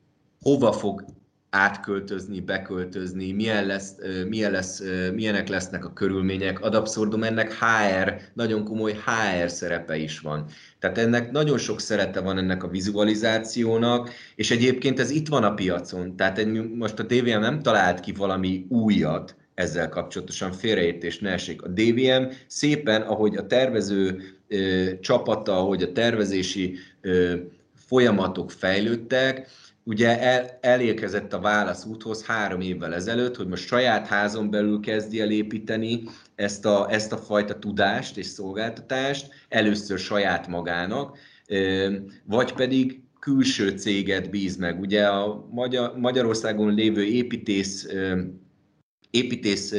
hova fog átköltözni, beköltözni, milyen lesz, milyen lesz, milyenek lesznek a körülmények. Ad abszurdum ennek HR, nagyon komoly HR szerepe is van. Tehát ennek nagyon sok szerete van ennek a vizualizációnak, és egyébként ez itt van a piacon. Tehát most a DVM nem talált ki valami újat ezzel kapcsolatosan, félreértés ne esik. A DVM szépen, ahogy a tervező ö, csapata, ahogy a tervezési ö, folyamatok fejlődtek, ugye el, elérkezett a válasz úthoz három évvel ezelőtt, hogy most saját házon belül kezdi el építeni ezt a, ezt a fajta tudást és szolgáltatást, először saját magának, vagy pedig külső céget bíz meg. Ugye a Magyar, Magyarországon lévő építész, építész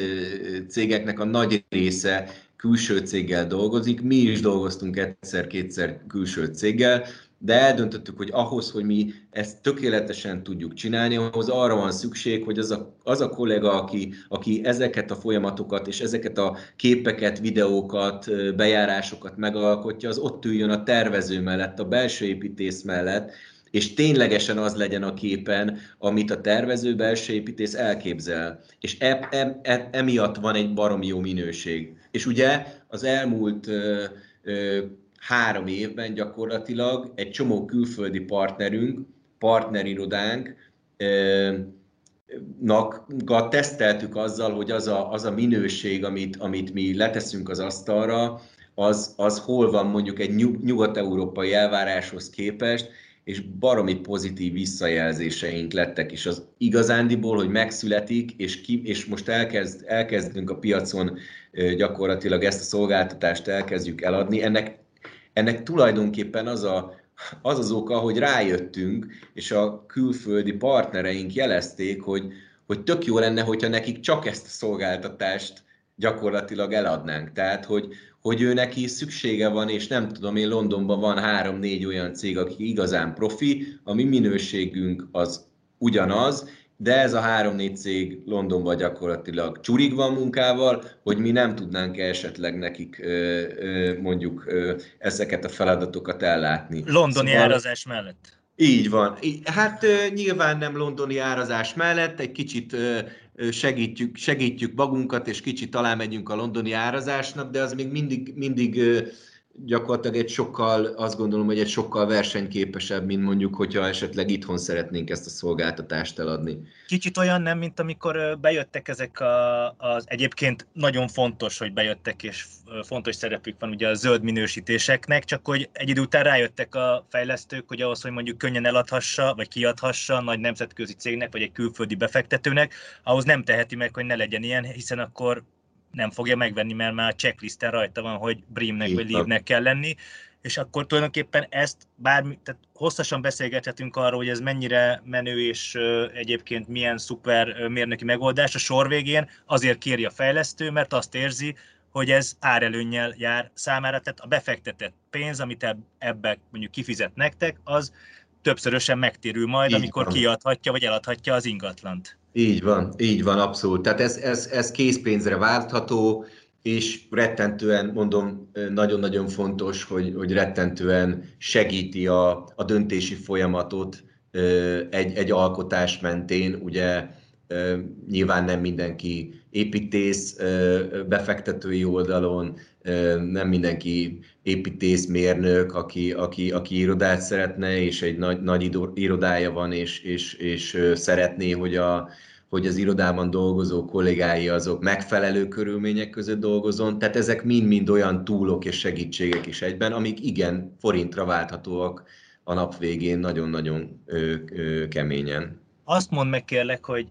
cégeknek a nagy része külső céggel dolgozik. Mi is dolgoztunk egyszer-kétszer külső céggel, de eldöntöttük, hogy ahhoz, hogy mi ezt tökéletesen tudjuk csinálni, ahhoz arra van szükség, hogy az a, az a kollega, aki, aki ezeket a folyamatokat és ezeket a képeket, videókat, bejárásokat megalkotja, az ott üljön a tervező mellett, a belső építész mellett, és ténylegesen az legyen a képen, amit a tervező belső építész elképzel. És e, e, e, emiatt van egy barom jó minőség. És ugye az elmúlt ö, ö, három évben gyakorlatilag egy csomó külföldi partnerünk, partnerirodánk, nak teszteltük azzal, hogy az a, az a minőség, amit, amit mi leteszünk az asztalra, az, az hol van mondjuk egy nyugat-európai elváráshoz képest, és baromi pozitív visszajelzéseink lettek, és az igazándiból, hogy megszületik, és, ki, és most elkezd, elkezdünk a piacon gyakorlatilag ezt a szolgáltatást elkezdjük eladni, ennek, ennek tulajdonképpen az a, az az oka, hogy rájöttünk, és a külföldi partnereink jelezték, hogy, hogy tök jó lenne, hogyha nekik csak ezt a szolgáltatást gyakorlatilag eladnánk. Tehát, hogy, hogy ő neki szüksége van, és nem tudom, én Londonban van három-négy olyan cég, aki igazán profi, a mi minőségünk az ugyanaz, de ez a három-négy cég Londonban gyakorlatilag csurig van munkával, hogy mi nem tudnánk esetleg nekik mondjuk ezeket a feladatokat ellátni. Londoni szóval... árazás mellett. Így van. Hát nyilván nem londoni árazás mellett, egy kicsit segítjük, segítjük magunkat, és kicsit talán megyünk a londoni árazásnak, de az még mindig, mindig gyakorlatilag egy sokkal, azt gondolom, hogy egy sokkal versenyképesebb, mint mondjuk, hogyha esetleg itthon szeretnénk ezt a szolgáltatást eladni. Kicsit olyan nem, mint amikor bejöttek ezek a, az egyébként nagyon fontos, hogy bejöttek, és fontos szerepük van ugye a zöld minősítéseknek, csak hogy egy idő után rájöttek a fejlesztők, hogy ahhoz, hogy mondjuk könnyen eladhassa, vagy kiadhassa nagy nemzetközi cégnek, vagy egy külföldi befektetőnek, ahhoz nem teheti meg, hogy ne legyen ilyen, hiszen akkor nem fogja megvenni, mert már a checklisten rajta van, hogy Brimnek vagy Leave-nek kell lenni, és akkor tulajdonképpen ezt bármi, tehát hosszasan beszélgethetünk arról, hogy ez mennyire menő és egyébként milyen szuper mérnöki megoldás a sor végén, azért kéri a fejlesztő, mert azt érzi, hogy ez árelőnnyel jár számára, tehát a befektetett pénz, amit ebbe mondjuk kifizet nektek, az többszörösen megtérül majd, Így amikor van. kiadhatja vagy eladhatja az ingatlant. Így van, így van, abszolút. Tehát ez, ez, ez készpénzre váltható, és rettentően, mondom, nagyon-nagyon fontos, hogy, hogy rettentően segíti a, a döntési folyamatot egy, egy alkotás mentén. Ugye nyilván nem mindenki építész befektetői oldalon, nem mindenki építészmérnök, aki, aki, aki irodát szeretne, és egy nagy, nagy irodája van, és, és, és szeretné, hogy, a, hogy az irodában dolgozó kollégái azok megfelelő körülmények között dolgozon. Tehát ezek mind-mind olyan túlok és segítségek is egyben, amik igen, forintra válthatóak a nap végén nagyon-nagyon ö, ö, keményen. Azt mondd meg kérlek, hogy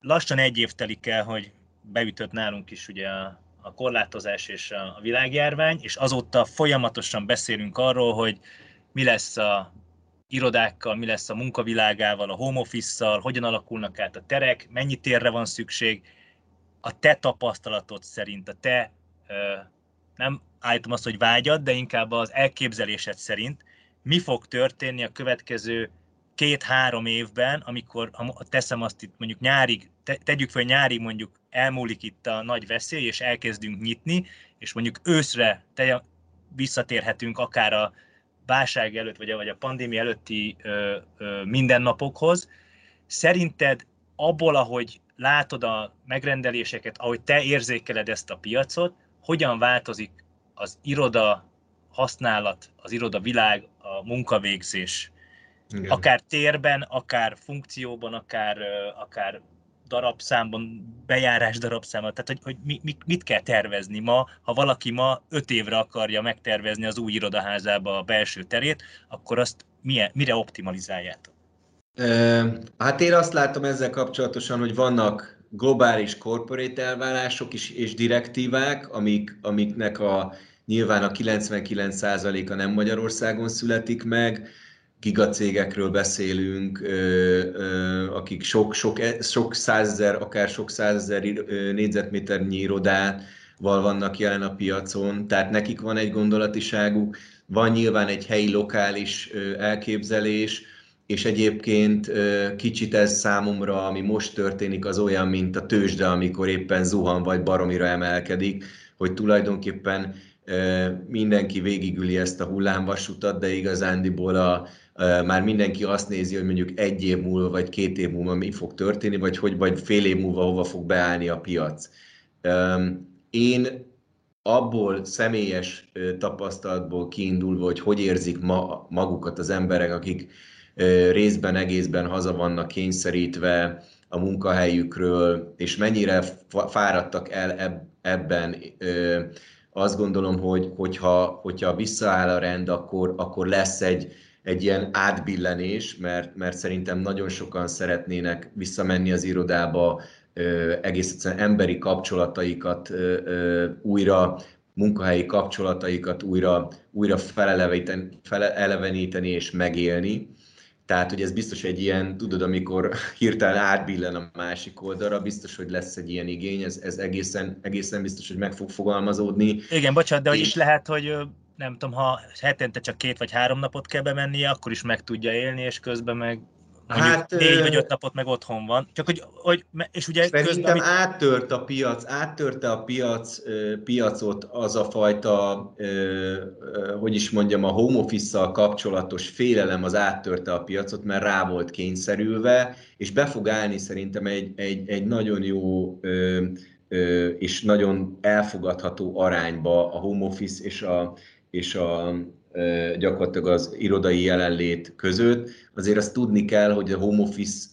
lassan egy év telik el, hogy beütött nálunk is ugye a a korlátozás és a világjárvány, és azóta folyamatosan beszélünk arról, hogy mi lesz a irodákkal, mi lesz a munkavilágával, a home office-szal, hogyan alakulnak át a terek, mennyi térre van szükség. A te tapasztalatod szerint, a te nem állítom azt, hogy vágyad, de inkább az elképzelésed szerint, mi fog történni a következő két-három évben, amikor ha teszem azt itt mondjuk nyárig, te, tegyük fel, nyárig mondjuk elmúlik itt a nagy veszély, és elkezdünk nyitni, és mondjuk őszre te, visszatérhetünk akár a válság előtt, vagy a, vagy a pandémia előtti ö, ö, mindennapokhoz. Szerinted abból, ahogy látod a megrendeléseket, ahogy te érzékeled ezt a piacot, hogyan változik az iroda használat, az iroda világ, a munkavégzés igen. Akár térben, akár funkcióban, akár, akár darabszámban, bejárás darabszámban, tehát hogy, hogy mi, mit, kell tervezni ma, ha valaki ma öt évre akarja megtervezni az új irodaházába a belső terét, akkor azt milyen, mire optimalizáljátok? Hát én azt látom ezzel kapcsolatosan, hogy vannak globális corporate elvárások is, és direktívák, amik, amiknek a, nyilván a 99%-a nem Magyarországon születik meg, gigacégekről beszélünk, akik sok, sok, sok százezer, akár sok százezer négyzetméternyi irodával vannak jelen a piacon, tehát nekik van egy gondolatiságuk, van nyilván egy helyi lokális elképzelés, és egyébként kicsit ez számomra, ami most történik, az olyan, mint a tőzsde, amikor éppen zuhan vagy baromira emelkedik, hogy tulajdonképpen mindenki végigüli ezt a hullámvasutat, de igazándiból a, már mindenki azt nézi, hogy mondjuk egy év múlva, vagy két év múlva mi fog történni, vagy hogy vagy fél év múlva hova fog beállni a piac. Én abból személyes tapasztalatból kiindulva, hogy hogy érzik ma, magukat az emberek, akik részben, egészben haza vannak kényszerítve a munkahelyükről, és mennyire fáradtak el ebben, azt gondolom, hogy hogyha, hogyha visszaáll a rend, akkor, akkor lesz egy, egy ilyen átbillenés, mert, mert szerintem nagyon sokan szeretnének visszamenni az irodába, egész egyszerűen emberi kapcsolataikat újra, munkahelyi kapcsolataikat újra, újra feleleveníteni és megélni. Tehát, hogy ez biztos egy ilyen, tudod, amikor hirtelen átbillen a másik oldalra, biztos, hogy lesz egy ilyen igény, ez, ez egészen, egészen biztos, hogy meg fog fogalmazódni. Igen, bocsánat, de hogy is lehet, hogy nem tudom, ha hetente csak két vagy három napot kell bemennie, akkor is meg tudja élni, és közben meg hát, négy vagy öt napot meg otthon van. Csak hogy, hogy és ugye Szerintem közben, amit... áttört a piac, áttörte a piac, piacot az a fajta, hogy is mondjam, a home office kapcsolatos félelem az áttörte a piacot, mert rá volt kényszerülve, és be fog állni szerintem egy, egy, egy nagyon jó és nagyon elfogadható arányba a home office és a, és a, gyakorlatilag az irodai jelenlét között. Azért azt tudni kell, hogy a home office,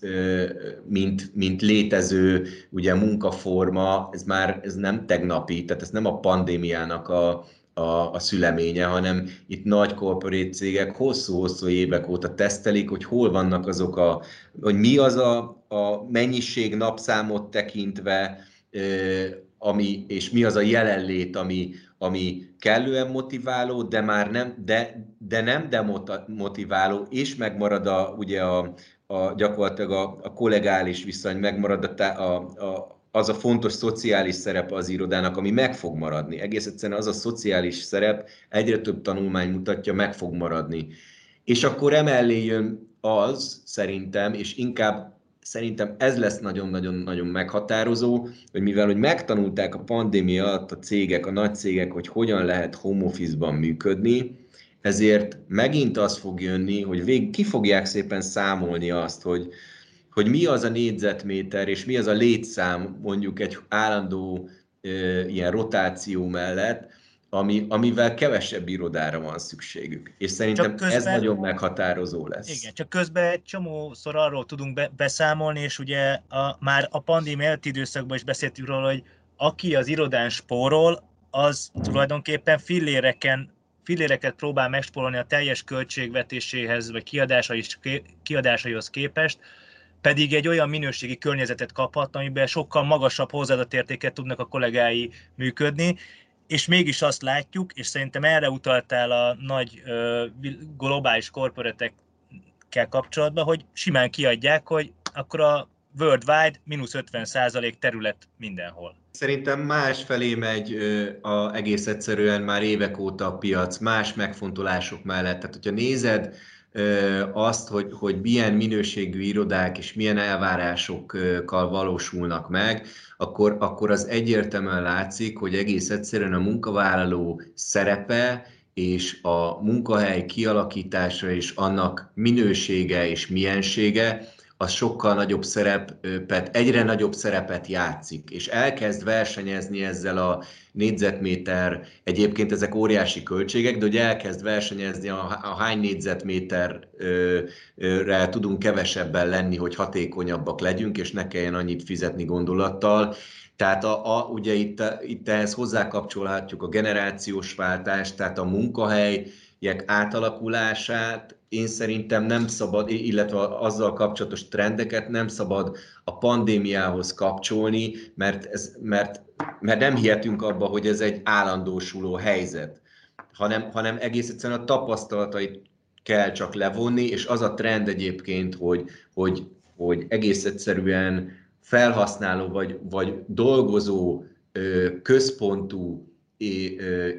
mint, mint létező ugye munkaforma, ez már ez nem tegnapi, tehát ez nem a pandémiának a, a, a szüleménye, hanem itt nagy korporét cégek hosszú-hosszú évek óta tesztelik, hogy hol vannak azok a, hogy mi az a, a mennyiség napszámot tekintve, ami, és mi az a jelenlét, ami, ami kellően motiváló, de már nem, de, de nem demotiváló, és megmarad a, ugye a, a gyakorlatilag a, a kollegális viszony, megmarad a, a, a, az a fontos szociális szerep az irodának, ami meg fog maradni. Egész egyszerűen az a szociális szerep, egyre több tanulmány mutatja, meg fog maradni. És akkor emellé jön az, szerintem, és inkább szerintem ez lesz nagyon-nagyon-nagyon meghatározó, hogy mivel hogy megtanulták a pandémia alatt a cégek, a nagy cégek, hogy hogyan lehet home office-ban működni, ezért megint az fog jönni, hogy vég, ki fogják szépen számolni azt, hogy, hogy mi az a négyzetméter, és mi az a létszám mondjuk egy állandó e, ilyen rotáció mellett, ami, amivel kevesebb irodára van szükségük. És szerintem közben, ez nagyon meghatározó lesz. Igen, csak közben egy csomószor arról tudunk be, beszámolni, és ugye a, már a pandémia előtti időszakban is beszéltünk róla, hogy aki az irodán spórol, az tulajdonképpen filléreken, filléreket próbál megspórolni a teljes költségvetéséhez, vagy kiadásaihoz, kiadásaihoz képest, pedig egy olyan minőségi környezetet kaphat, amiben sokkal magasabb hozzáadott értéket tudnak a kollégái működni, és mégis azt látjuk, és szerintem erre utaltál a nagy ö, globális korporatekkel kapcsolatban, hogy simán kiadják, hogy akkor a worldwide mínusz 50% terület mindenhol. Szerintem más felé megy a, egész egyszerűen már évek óta a piac, más megfontolások mellett. Tehát, hogyha nézed azt, hogy, hogy milyen minőségű irodák és milyen elvárásokkal valósulnak meg, akkor, akkor az egyértelműen látszik, hogy egész egyszerűen a munkavállaló szerepe és a munkahely kialakítása és annak minősége és miensége az sokkal nagyobb szerepet, egyre nagyobb szerepet játszik, és elkezd versenyezni ezzel a négyzetméter, egyébként ezek óriási költségek, de hogy elkezd versenyezni a, a hány négyzetméterre tudunk kevesebben lenni, hogy hatékonyabbak legyünk, és ne kelljen annyit fizetni gondolattal. Tehát a, a, ugye itt, itt ehhez hozzákapcsolhatjuk a generációs váltást, tehát a munkahelyek átalakulását, én szerintem nem szabad, illetve azzal kapcsolatos trendeket nem szabad a pandémiához kapcsolni, mert, ez, mert, mert nem hihetünk abba, hogy ez egy állandósuló helyzet, hanem, hanem egész egyszerűen a tapasztalatait kell csak levonni, és az a trend egyébként, hogy, hogy, hogy egész egyszerűen felhasználó vagy, vagy dolgozó központú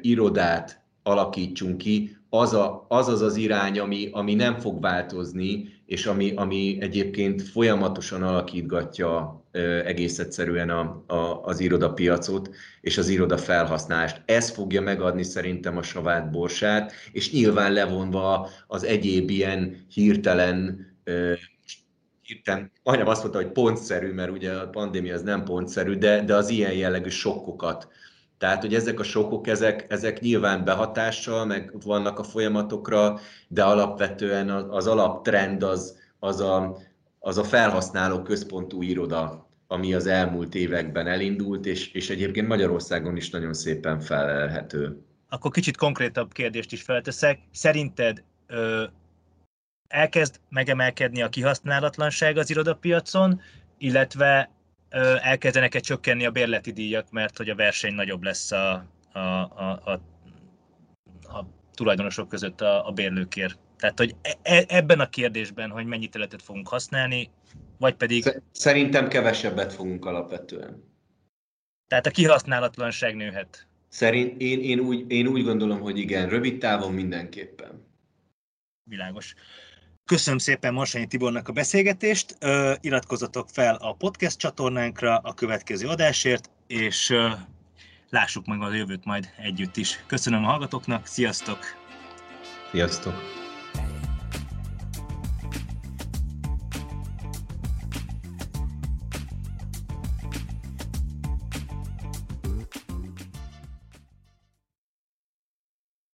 irodát alakítsunk ki, az, a, az az az irány, ami, ami nem fog változni, és ami, ami egyébként folyamatosan alakítgatja egész egyszerűen a, a, az irodapiacot és az iroda felhasználást. Ez fogja megadni szerintem a savát borsát, és nyilván levonva az egyéb ilyen hirtelen hirtelen, majdnem azt mondta, hogy pontszerű, mert ugye a pandémia az nem pontszerű, de, de az ilyen jellegű sokkokat tehát, hogy ezek a sokok, ezek, ezek nyilván behatással, meg vannak a folyamatokra, de alapvetően az, az alaptrend az, az, a, az a felhasználó központú iroda, ami az elmúlt években elindult, és, és egyébként Magyarországon is nagyon szépen felelhető. Akkor kicsit konkrétabb kérdést is felteszek. Szerinted ö, elkezd megemelkedni a kihasználatlanság az irodapiacon, illetve elkezdenek-e csökkenni a bérleti díjak, mert hogy a verseny nagyobb lesz a, a, a, a, a tulajdonosok között a, a bérlőkér. Tehát, hogy e, e, ebben a kérdésben, hogy mennyi területet fogunk használni, vagy pedig... Szerintem kevesebbet fogunk alapvetően. Tehát a kihasználatlanság nőhet. Szerint én, én, úgy, én úgy gondolom, hogy igen, rövid távon mindenképpen. Világos. Köszönöm szépen Morsányi Tibornak a beszélgetést, iratkozzatok fel a podcast csatornánkra a következő adásért, és lássuk meg a jövőt majd együtt is. Köszönöm a hallgatóknak, sziasztok! Sziasztok!